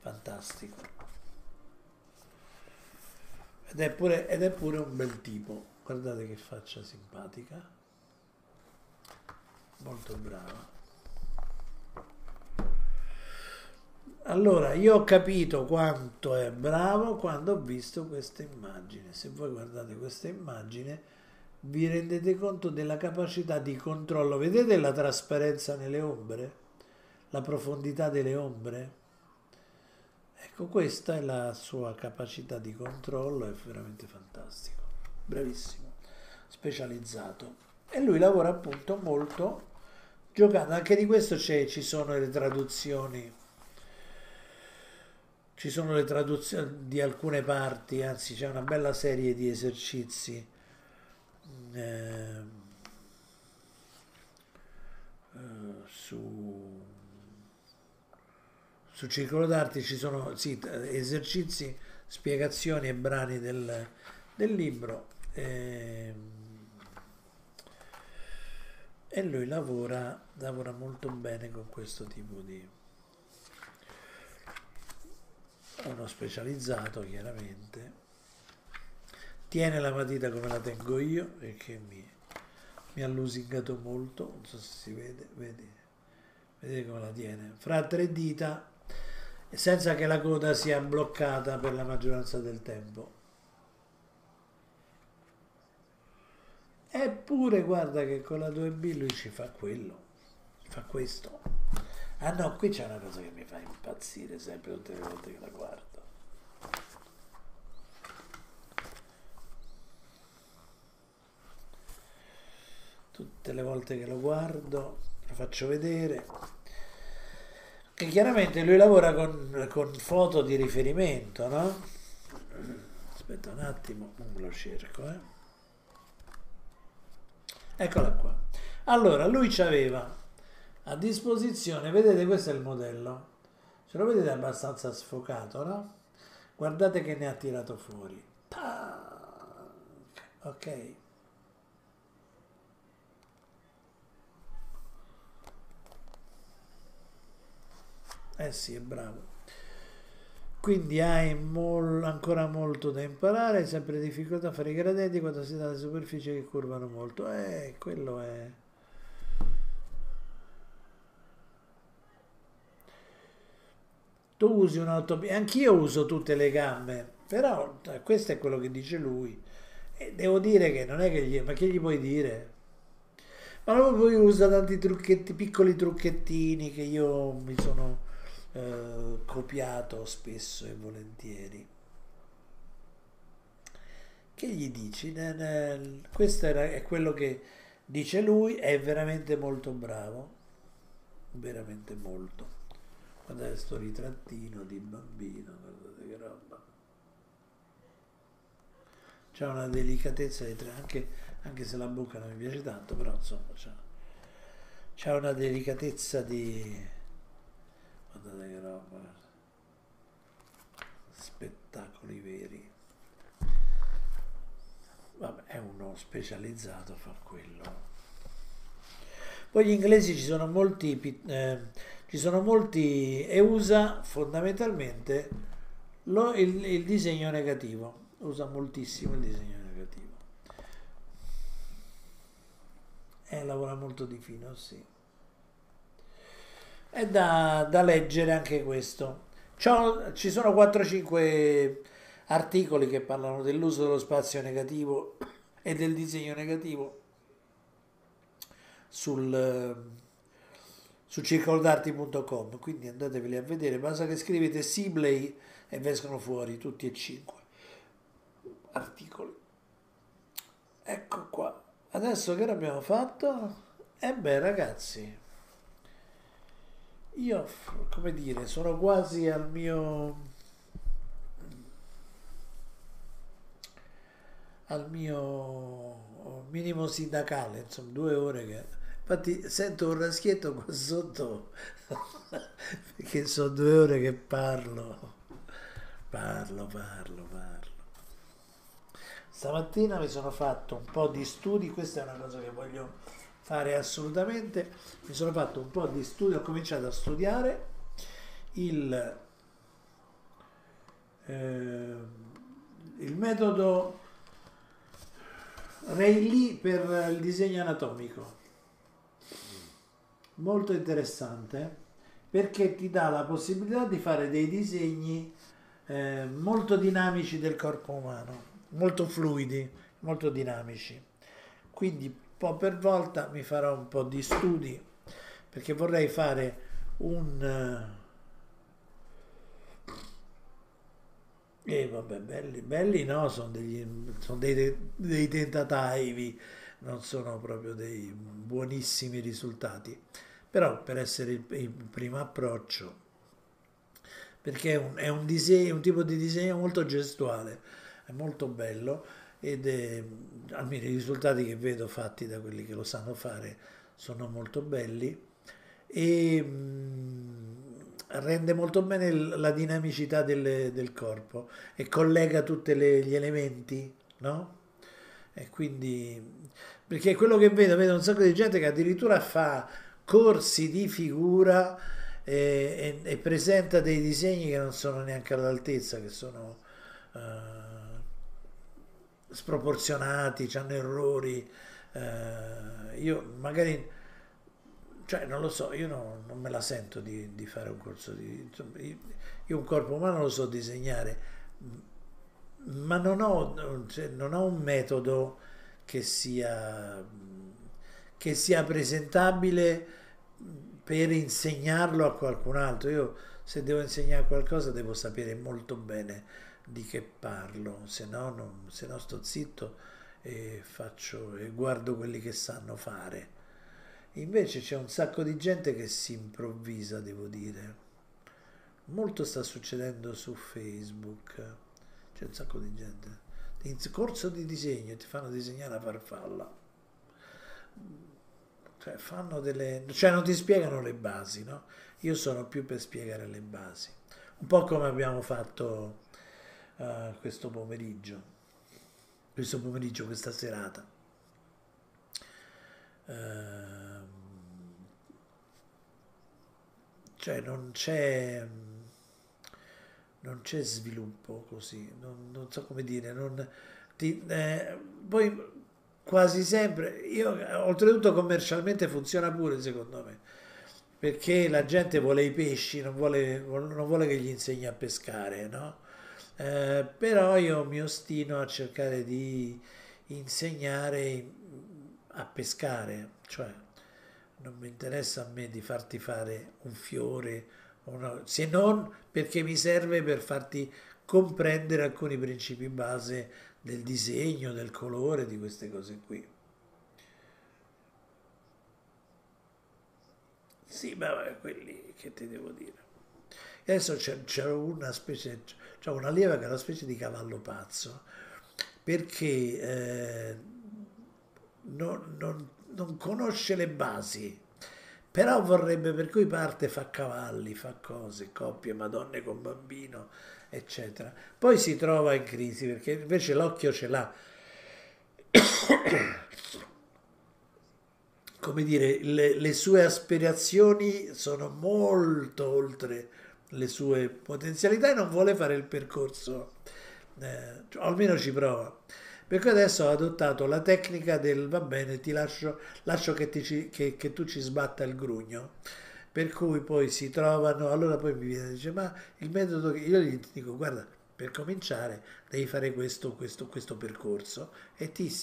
Fantastico. Ed è, pure, ed è pure un bel tipo. Guardate che faccia simpatica. Molto brava. Allora, io ho capito quanto è bravo quando ho visto questa immagine. Se voi guardate questa immagine, vi rendete conto della capacità di controllo. Vedete la trasparenza nelle ombre? La profondità delle ombre? Ecco, questa è la sua capacità di controllo, è veramente fantastico. Bravissimo, specializzato. E lui lavora appunto molto giocando. Anche di questo ci sono le traduzioni. Ci sono le traduzioni di alcune parti, anzi c'è una bella serie di esercizi eh, eh, su, su Circolo d'Arte ci sono sì, esercizi, spiegazioni e brani del, del libro eh, e lui lavora, lavora molto bene con questo tipo di uno specializzato chiaramente. Tiene la matita come la tengo io e che mi, mi ha lusingato molto, non so se si vede, vedi, vedete come la tiene, fra tre dita senza che la coda sia bloccata per la maggioranza del tempo. Eppure guarda che con la 2B lui ci fa quello, fa questo. Ah no, qui c'è una cosa che mi fa impazzire sempre tutte le volte che la guardo. tutte le volte che lo guardo, lo faccio vedere. Che chiaramente lui lavora con, con foto di riferimento, no? Aspetta un attimo, non lo cerco, eh. Eccola qua. Allora, lui ci aveva a disposizione, vedete questo è il modello, ce lo vedete abbastanza sfocato, no? Guardate che ne ha tirato fuori. Ok. Eh sì, è bravo. Quindi hai mol, ancora molto da imparare, hai sempre difficoltà a fare i gradienti quando si dà le superfici che curvano molto. Eh, quello è... Tu usi un'autopista, anch'io uso tutte le gambe, però questo è quello che dice lui. E devo dire che non è che gli... ma che gli puoi dire? Ma lui usa tanti trucchetti, piccoli trucchettini che io mi sono eh, copiato spesso e volentieri. Che gli dici? Questo è quello che dice lui, è veramente molto bravo, veramente molto. Guardate questo ritrattino di bambino, guardate che roba. C'è una delicatezza, anche, anche se la bocca non mi piace tanto, però insomma c'è una delicatezza di che roba. Spettacoli veri. Vabbè è uno specializzato a far quello. Poi gli inglesi ci sono molti eh, ci sono molti e usa fondamentalmente lo, il, il disegno negativo. Usa moltissimo il disegno negativo. E lavora molto di fino sì è da, da leggere anche questo. C'ho, ci sono 4-5 articoli che parlano dell'uso dello spazio negativo e del disegno negativo sul, su circolodarti.com quindi andateveli a vedere. Basta che scrivete Sibley e vescono fuori tutti e cinque. Articoli. Ecco qua. Adesso che abbiamo fatto? e beh ragazzi io, come dire, sono quasi al mio... al mio minimo sindacale, insomma, due ore che... Infatti sento un raschietto qua sotto, perché sono due ore che parlo, parlo, parlo, parlo. Stamattina mi sono fatto un po' di studi, questa è una cosa che voglio fare assolutamente. Mi sono fatto un po' di studio, ho cominciato a studiare il, eh, il metodo Rayleigh per il disegno anatomico. Molto interessante perché ti dà la possibilità di fare dei disegni eh, molto dinamici del corpo umano, molto fluidi, molto dinamici quindi un po' per volta mi farò un po' di studi perché vorrei fare un... E eh, vabbè, belli, belli no, sono, degli, sono dei, dei tentativi, non sono proprio dei buonissimi risultati. Però per essere il, il primo approccio, perché è un, è un, disegno, un tipo di disegno molto gestuale, è molto bello ed è, almeno i risultati che vedo fatti da quelli che lo sanno fare sono molto belli e mh, mm, rende molto bene la dinamicità del, del corpo e collega tutti gli elementi, no? E quindi, perché quello che vedo, vedo un sacco di gente che addirittura fa corsi di figura e, e, e presenta dei disegni che non sono neanche all'altezza, che sono uh, sproporzionati, hanno errori. Uh, io magari cioè non lo so, io no, non me la sento di, di fare un corso di... Io un corpo umano lo so disegnare, ma non ho, cioè, non ho un metodo che sia, che sia presentabile per insegnarlo a qualcun altro. Io se devo insegnare qualcosa devo sapere molto bene di che parlo, se no, non, se no sto zitto e, faccio, e guardo quelli che sanno fare Invece c'è un sacco di gente che si improvvisa, devo dire. Molto sta succedendo su Facebook. C'è un sacco di gente. In corso di disegno ti fanno disegnare la farfalla. Cioè, fanno delle... cioè non ti spiegano le basi, no? Io sono più per spiegare le basi. Un po' come abbiamo fatto uh, questo pomeriggio. Questo pomeriggio, questa serata. Uh, cioè non c'è non c'è sviluppo così non, non so come dire non, ti, eh, poi quasi sempre io oltretutto commercialmente funziona pure secondo me perché la gente vuole i pesci non vuole, non vuole che gli insegni a pescare no? Eh, però io mi ostino a cercare di insegnare a pescare cioè non mi interessa a me di farti fare un fiore, una, se non perché mi serve per farti comprendere alcuni principi base del disegno, del colore, di queste cose qui. Sì, ma quelli che ti devo dire. adesso c'è, c'è una specie, c'è una lieva che è una specie di cavallo pazzo, perché eh, non, non non conosce le basi, però vorrebbe per cui parte fa cavalli, fa cose, coppie, madonne con bambino, eccetera. Poi si trova in crisi perché invece l'occhio ce l'ha. Come dire, le, le sue aspirazioni sono molto oltre le sue potenzialità e non vuole fare il percorso, eh, cioè, almeno ci prova. Per cui adesso ho adottato la tecnica del va bene, ti lascio, lascio che, ti, che, che tu ci sbatta il grugno per cui poi si trovano, allora poi mi viene e dice ma il metodo che io gli dico guarda per cominciare devi fare questo, questo, questo percorso e, ti,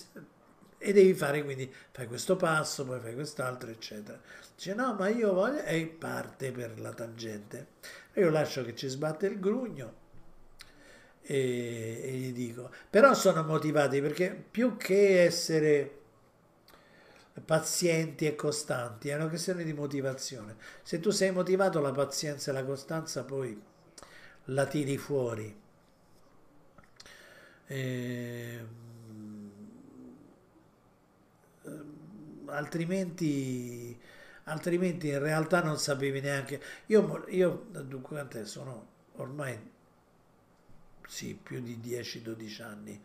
e devi fare quindi fai questo passo, poi fai quest'altro eccetera. Dice no ma io voglio e parte per la tangente. Io lascio che ci sbatte il grugno e, e gli dico, però sono motivati perché più che essere pazienti e costanti, è una questione di motivazione. Se tu sei motivato, la pazienza e la costanza poi la tiri fuori. E, ehm, altrimenti, altrimenti in realtà non sapevi neanche. Io, io dunque, sono ormai sì, più di 10-12 anni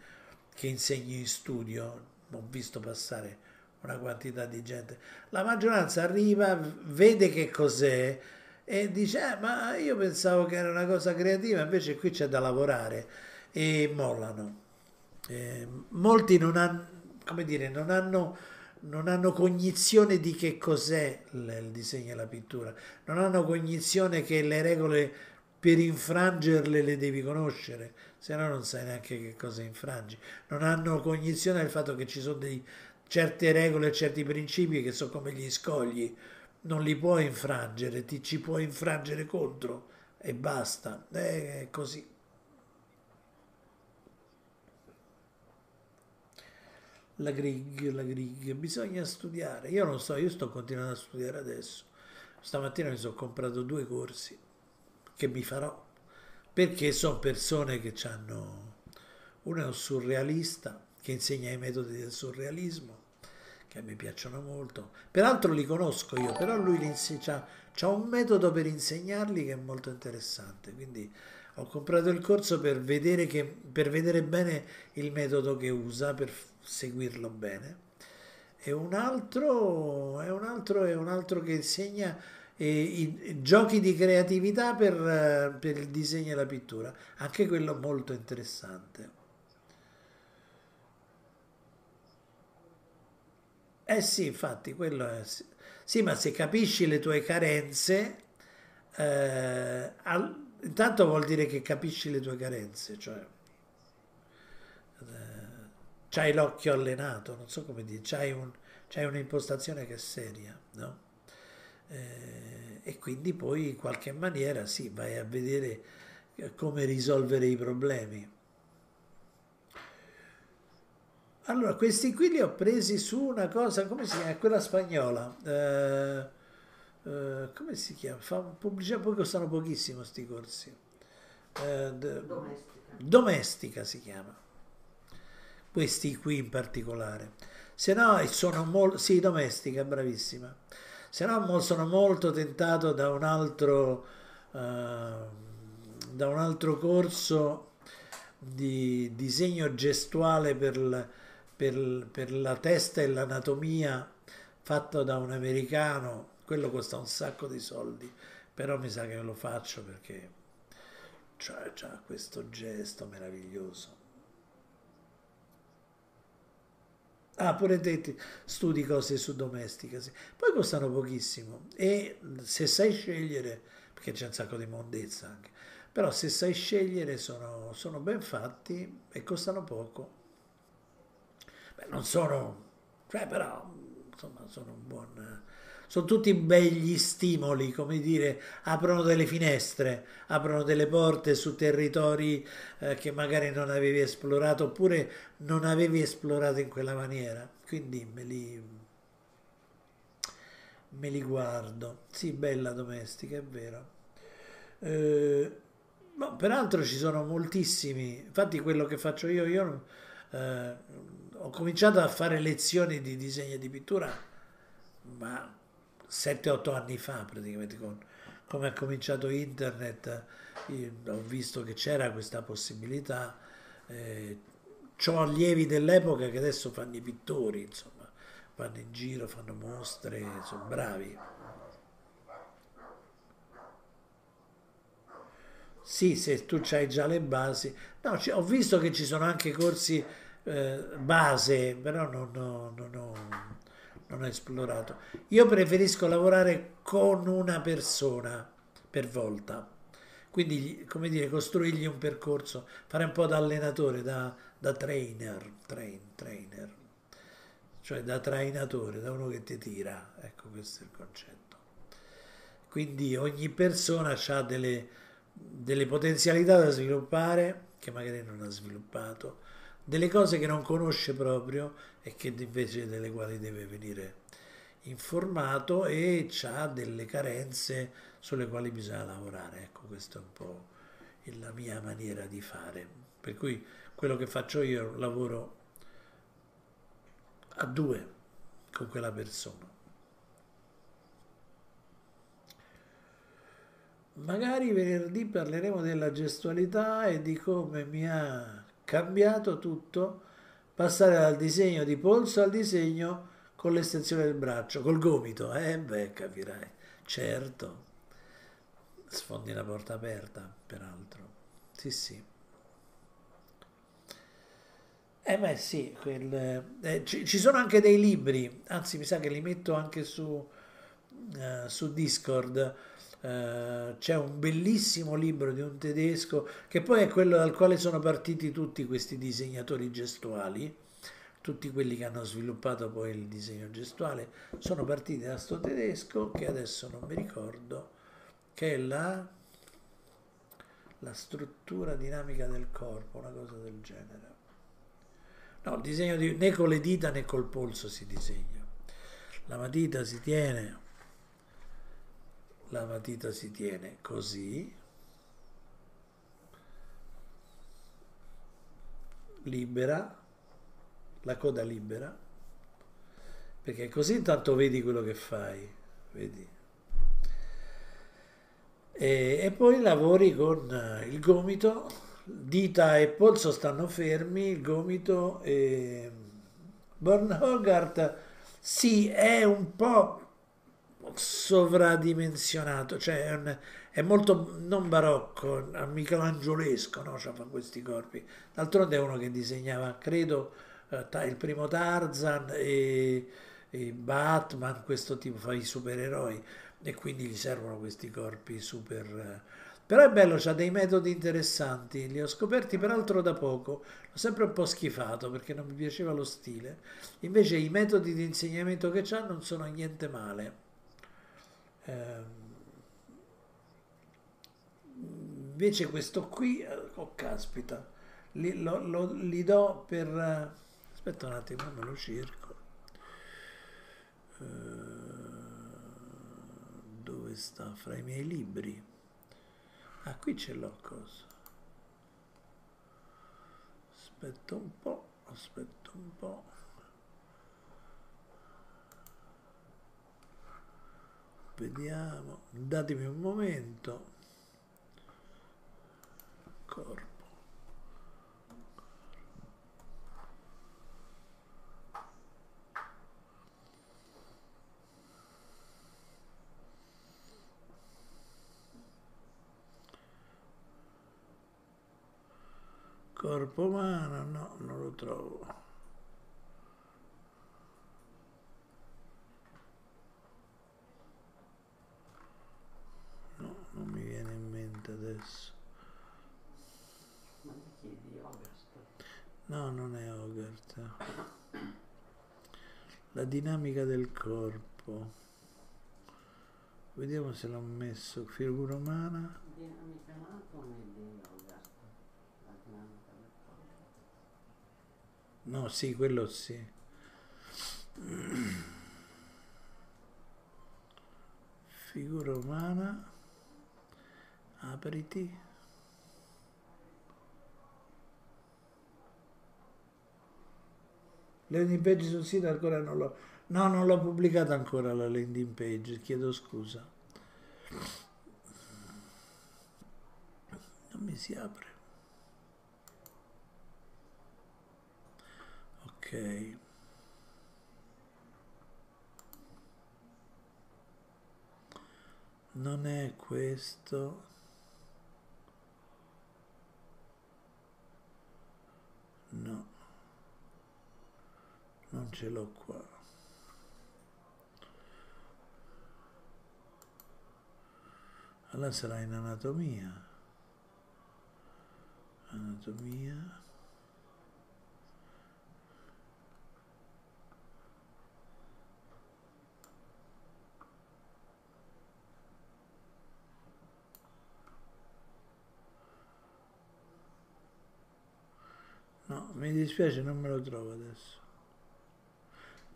che insegno in studio, ho visto passare una quantità di gente. La maggioranza arriva, vede che cos'è e dice, eh, ma io pensavo che era una cosa creativa, invece qui c'è da lavorare e mollano. Eh, molti non hanno, come dire, non hanno, non hanno cognizione di che cos'è il disegno e la pittura, non hanno cognizione che le regole per infrangerle le devi conoscere, se no non sai neanche che cosa infrangi. Non hanno cognizione del fatto che ci sono dei, certe regole, certi principi che sono come gli scogli, non li puoi infrangere, ti ci puoi infrangere contro e basta, è così. La grig, la grig, bisogna studiare. Io non so, io sto continuando a studiare adesso. Stamattina mi sono comprato due corsi che mi farò perché sono persone che hanno uno è un surrealista che insegna i metodi del surrealismo che me piacciono molto. Peraltro li conosco io, però lui ha un metodo per insegnarli che è molto interessante. Quindi ho comprato il corso per vedere, che, per vedere bene il metodo che usa, per seguirlo bene. E un altro, è un altro, è un altro che insegna eh, i, giochi di creatività per, per il disegno e la pittura. Anche quello molto interessante. Eh sì, infatti, quello è... Sì, ma se capisci le tue carenze, eh, al, intanto vuol dire che capisci le tue carenze, cioè eh, c'hai l'occhio allenato, non so come dire, c'hai, un, un'impostazione che è seria, no? Eh, e quindi poi in qualche maniera sì, vai a vedere come risolvere i problemi. Allora, questi qui li ho presi su una cosa, come si chiama? Quella spagnola. Eh, eh, come si chiama? Fa pubblicità, poi costano pochissimo questi corsi. Eh, domestica. domestica si chiama. Questi qui in particolare. Se no, sono molto... Sì, domestica, bravissima. Se no, sono molto tentato da un altro... Uh, da un altro corso di disegno gestuale per... Per, per la testa e l'anatomia fatto da un americano, quello costa un sacco di soldi, però mi sa che lo faccio perché c'ha questo gesto meraviglioso. Ah, pure te studi cose su domestica, sì. poi costano pochissimo e se sai scegliere, perché c'è un sacco di mondezza anche, però se sai scegliere sono, sono ben fatti e costano poco. Beh, non sono, cioè però, insomma, sono un buon... Sono tutti begli stimoli, come dire, aprono delle finestre, aprono delle porte su territori eh, che magari non avevi esplorato oppure non avevi esplorato in quella maniera. Quindi me li, me li guardo. Sì, bella domestica, è vero. Eh, no, peraltro ci sono moltissimi, infatti quello che faccio io, io eh, ho cominciato a fare lezioni di disegno e di pittura, ma 7-8 anni fa praticamente, con, come ha cominciato internet, ho visto che c'era questa possibilità. Eh, ho allievi dell'epoca che adesso fanno i pittori, insomma, vanno in giro, fanno mostre, sono bravi. Sì, se tu hai già le basi. No, ho visto che ci sono anche corsi eh, base, però non, ho, non ho esplorato. Io preferisco lavorare con una persona per volta, quindi come dire, costruirgli un percorso, fare un po' da allenatore, da, da trainer, train, trainer, cioè da trainatore, da uno che ti tira, ecco questo è il concetto. Quindi ogni persona ha delle, delle potenzialità da sviluppare che magari non ha sviluppato delle cose che non conosce proprio e che invece delle quali deve venire informato e ha delle carenze sulle quali bisogna lavorare. Ecco, questa è un po' la mia maniera di fare. Per cui quello che faccio io lavoro a due con quella persona. Magari venerdì parleremo della gestualità e di come mi ha cambiato tutto, passare dal disegno di polso al disegno con l'estensione del braccio, col gomito. Eh beh, capirai, certo. Sfondi la porta aperta, peraltro. Sì, sì. Eh beh sì, quel, eh, ci, ci, sono anche dei libri, anzi mi sa che li metto anche su, eh, su Discord, eh, c'è un bellissimo libro di un tedesco che poi è quello dal quale sono partiti tutti questi disegnatori gestuali, tutti quelli che hanno sviluppato poi il disegno gestuale sono partiti da sto tedesco che adesso non mi ricordo, che è la, la struttura dinamica del corpo, una cosa del genere. No, il disegno di, né con le dita né col polso si disegna. La matita si tiene, la matita si tiene così, libera, la coda libera, perché così intanto vedi quello che fai, vedi. E, e poi lavori con il gomito, dita e polso stanno fermi, il gomito e... Born Hogarth sì, è un po' sovradimensionato, cioè è, un, è molto non barocco, michelangiolesco, no? Cioè, fa questi corpi. D'altronde è uno che disegnava, credo, eh, il primo Tarzan e, e, Batman, questo tipo, fa i supereroi e quindi gli servono questi corpi super... Eh. Però è bello, ha dei metodi interessanti, li ho scoperti peraltro da poco, l'ho sempre un po' schifato perché non mi piaceva lo stile, invece i metodi di insegnamento che ha non sono niente male. Eh, invece questo qui, eh, oh caspita, li, lo, lo, li do per... Eh, aspetta un attimo, me lo cerco. Uh, dove sta? Fra i miei libri. Ah, qui ce l'ho cosa. Aspetta un po', aspetta un po'. Vediamo, datemi un momento. Corpo. Corpo umano, no, non lo trovo. adesso. No, non è Hogarth. La dinamica del corpo. Vediamo se l'ho messo. Figura umana. No, sì, quello sì. Figura umana apriti landing page sul sito ancora non l'ho no non l'ho pubblicata ancora la landing page chiedo scusa. Non mi si apre. Ok. Non è questo. No, non ce l'ho qua. Allora sarà in anatomia. Anatomia. No, mi dispiace, non me lo trovo adesso.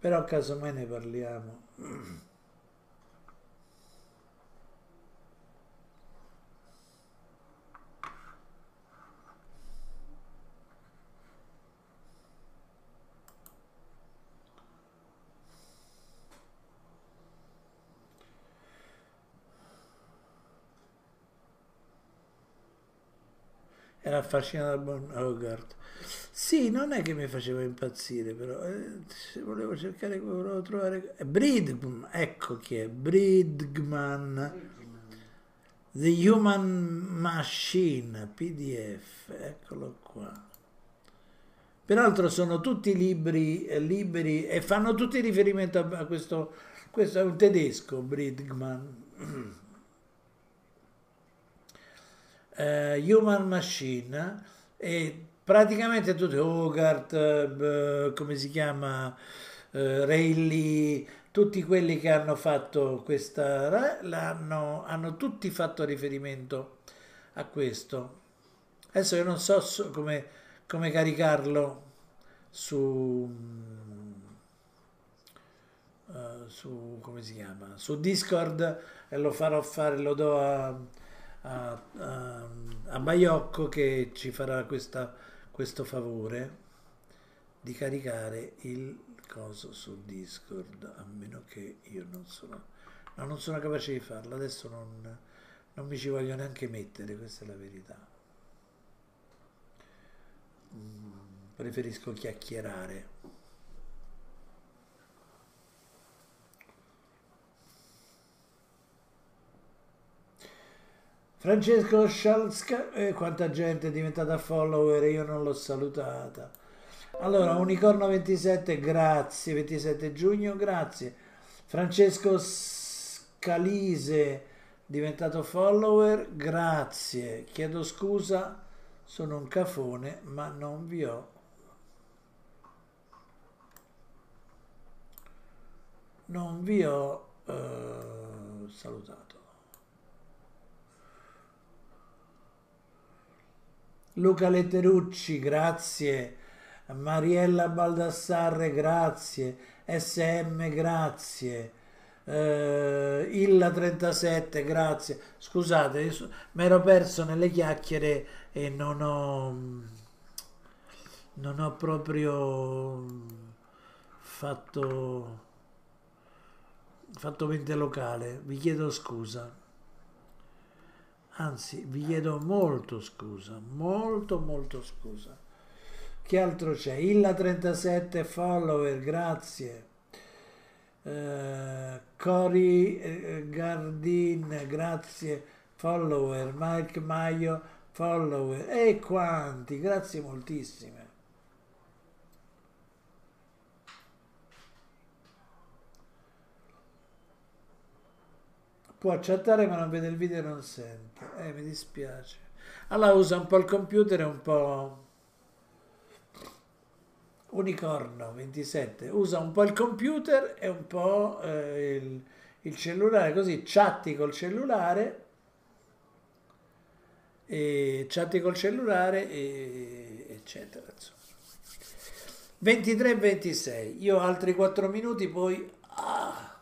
Però casomai ne parliamo. Era affascinato da Bon Hogarth. Sì, non è che mi faceva impazzire, però eh, volevo cercare volevo trovare... Bridgman, ecco chi è, Bridgman, The Human Machine, PDF, eccolo qua. Peraltro sono tutti libri eh, liberi e fanno tutti riferimento a, a questo, questo è un tedesco, Bridgman. Uh, Human Machine e praticamente tutti, Hogarth, eh, come si chiama, eh, Rayleigh, tutti quelli che hanno fatto questa, l'hanno, hanno tutti fatto riferimento a questo. Adesso io non so come, come caricarlo su, uh, su, come si chiama, su Discord e lo farò fare, lo do a, a, a, a Baiocco che ci farà questa, questo favore di caricare il coso su Discord, a meno che io non sono, no, non sono capace di farlo, adesso non, non mi ci voglio neanche mettere, questa è la verità. Mm, preferisco chiacchierare. Francesco Schalska, eh, quanta gente è diventata follower, io non l'ho salutata. Allora, Unicorno 27, grazie, 27 giugno, grazie. Francesco Scalise, diventato follower, grazie. Chiedo scusa, sono un cafone, ma non vi ho non vi ho eh, salutato. Luca Letterucci, grazie. Mariella Baldassarre, grazie. SM, grazie. Uh, Illa 37, grazie. Scusate, mi ero perso nelle chiacchiere e non ho, non ho proprio fatto, fatto mente locale. Vi chiedo scusa. Anzi, vi chiedo molto scusa, molto molto scusa. Che altro c'è? Illa 37 follower, grazie. Uh, Cori uh, Gardin, grazie, follower. Mike Maio, follower. E quanti, grazie moltissime. Può chattare ma non vede il video e non sente. Eh, mi dispiace. Allora usa un po' il computer e un po' Unicorno 27 usa un po' il computer e un po' eh, il, il, cellulare, così chatti col cellulare, e chatti col cellulare, e, eccetera. 23 26, io altri 4 minuti, poi, ah,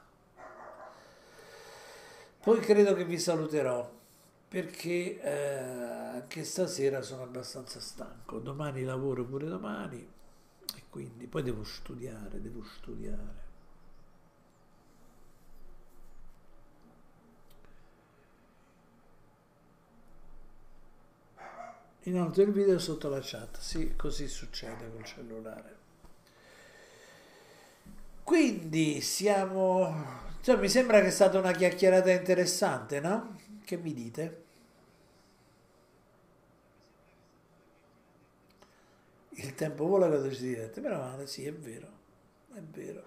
poi credo che vi saluterò perché eh, anche stasera sono abbastanza stanco, domani lavoro pure domani e quindi poi devo studiare, devo studiare. Inoltre il video sotto la chat, sì, così succede col cellulare. Quindi siamo... Cioè, mi sembra che è stata una chiacchierata interessante, no? Che mi dite? il tempo vola quando si diverte, meno male, sì, è vero, è vero.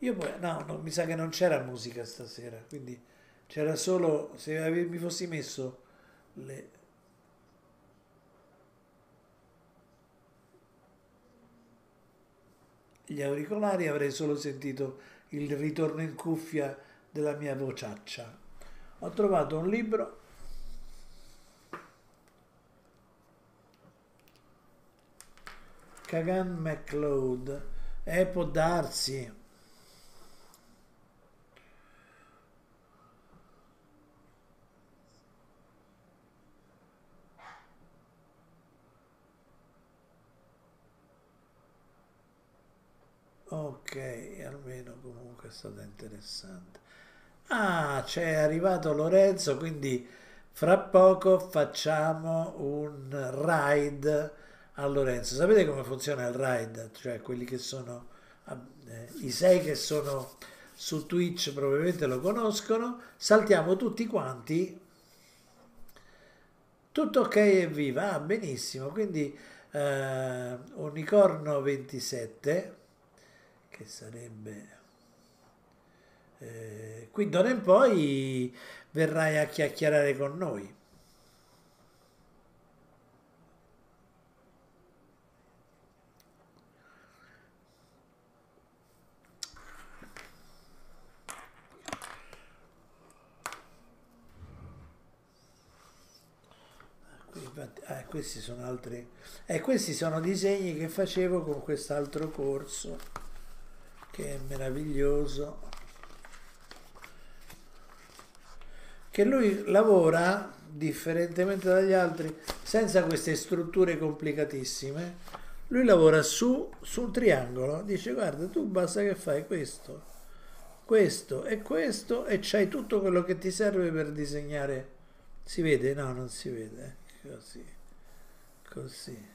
Io poi, no, no, mi sa che non c'era musica stasera, quindi c'era solo, se mi fossi messo le... gli auricolari avrei solo sentito il ritorno in cuffia della mia vociaccia. Ho trovato un libro Kagan McLeod. Eh, può darsi. Ok, almeno comunque è stata interessante. Ah, c'è arrivato Lorenzo, quindi fra poco facciamo un ride a Lorenzo. Sapete come funziona il ride? Cioè quelli che sono, eh, i sei che sono su Twitch probabilmente lo conoscono. Saltiamo tutti quanti. Tutto ok e viva. Ah, benissimo. Quindi eh, Unicorno 27, che sarebbe... Eh, qui d'ora in poi verrai a chiacchierare con noi. Ah, questi sono altri eh, questi sono disegni che facevo con quest'altro corso che è meraviglioso, che lui lavora, differentemente dagli altri, senza queste strutture complicatissime, lui lavora su, su un triangolo, dice guarda tu basta che fai questo, questo e questo e c'hai tutto quello che ti serve per disegnare. Si vede? No, non si vede. Così, così.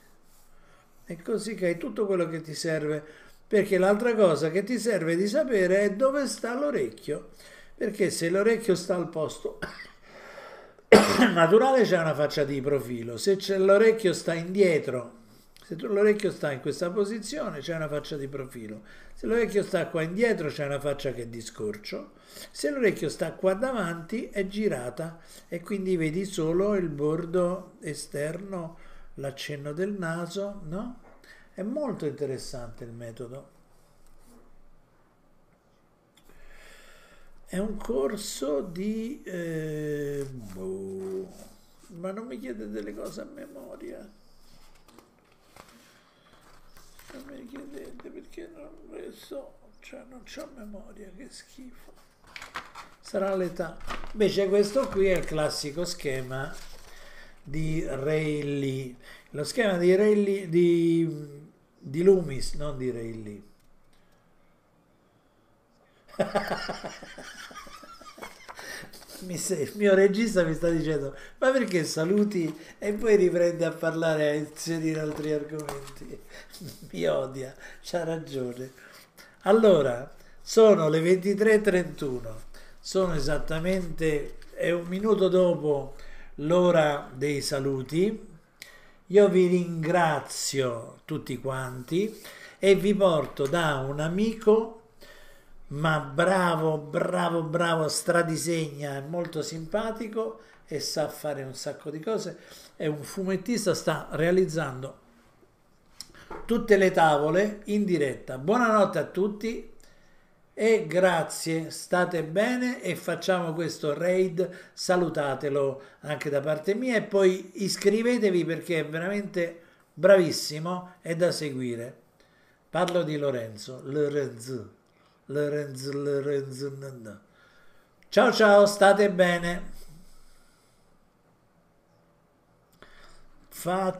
E così che hai tutto quello che ti serve, perché l'altra cosa che ti serve di sapere è dove sta l'orecchio, perché se l'orecchio sta al posto naturale c'è una faccia di profilo, se l'orecchio sta indietro se l'orecchio sta in questa posizione c'è una faccia di profilo, se l'orecchio sta qua indietro c'è una faccia che è di scorcio, se l'orecchio sta qua davanti è girata. E quindi vedi solo il bordo esterno, l'accenno del naso, no? È molto interessante il metodo. È un corso di... Eh, boh, ma non mi chiede delle cose a memoria. Non mi chiedete perché non le so, cioè non ho memoria, che schifo. Sarà l'età. Invece questo qui è il classico schema di Rayleigh. Lo schema di Rayleigh, di, di Loomis, non di Rayleigh. il mio regista mi sta dicendo ma perché saluti e poi riprendi a parlare a inserire altri argomenti? Mi odia c'ha ragione. Allora sono le 23.31 sono esattamente è un minuto dopo l'ora dei saluti io vi ringrazio tutti quanti e vi porto da un amico ma bravo, bravo, bravo, stradisegna, è molto simpatico e sa fare un sacco di cose. È un fumettista, sta realizzando tutte le tavole in diretta. Buonanotte a tutti e grazie, state bene e facciamo questo raid, salutatelo anche da parte mia e poi iscrivetevi perché è veramente bravissimo e da seguire. Parlo di Lorenzo, Lorenzo. Lorenz, Lorenz, Ciao ciao, state bene. Fate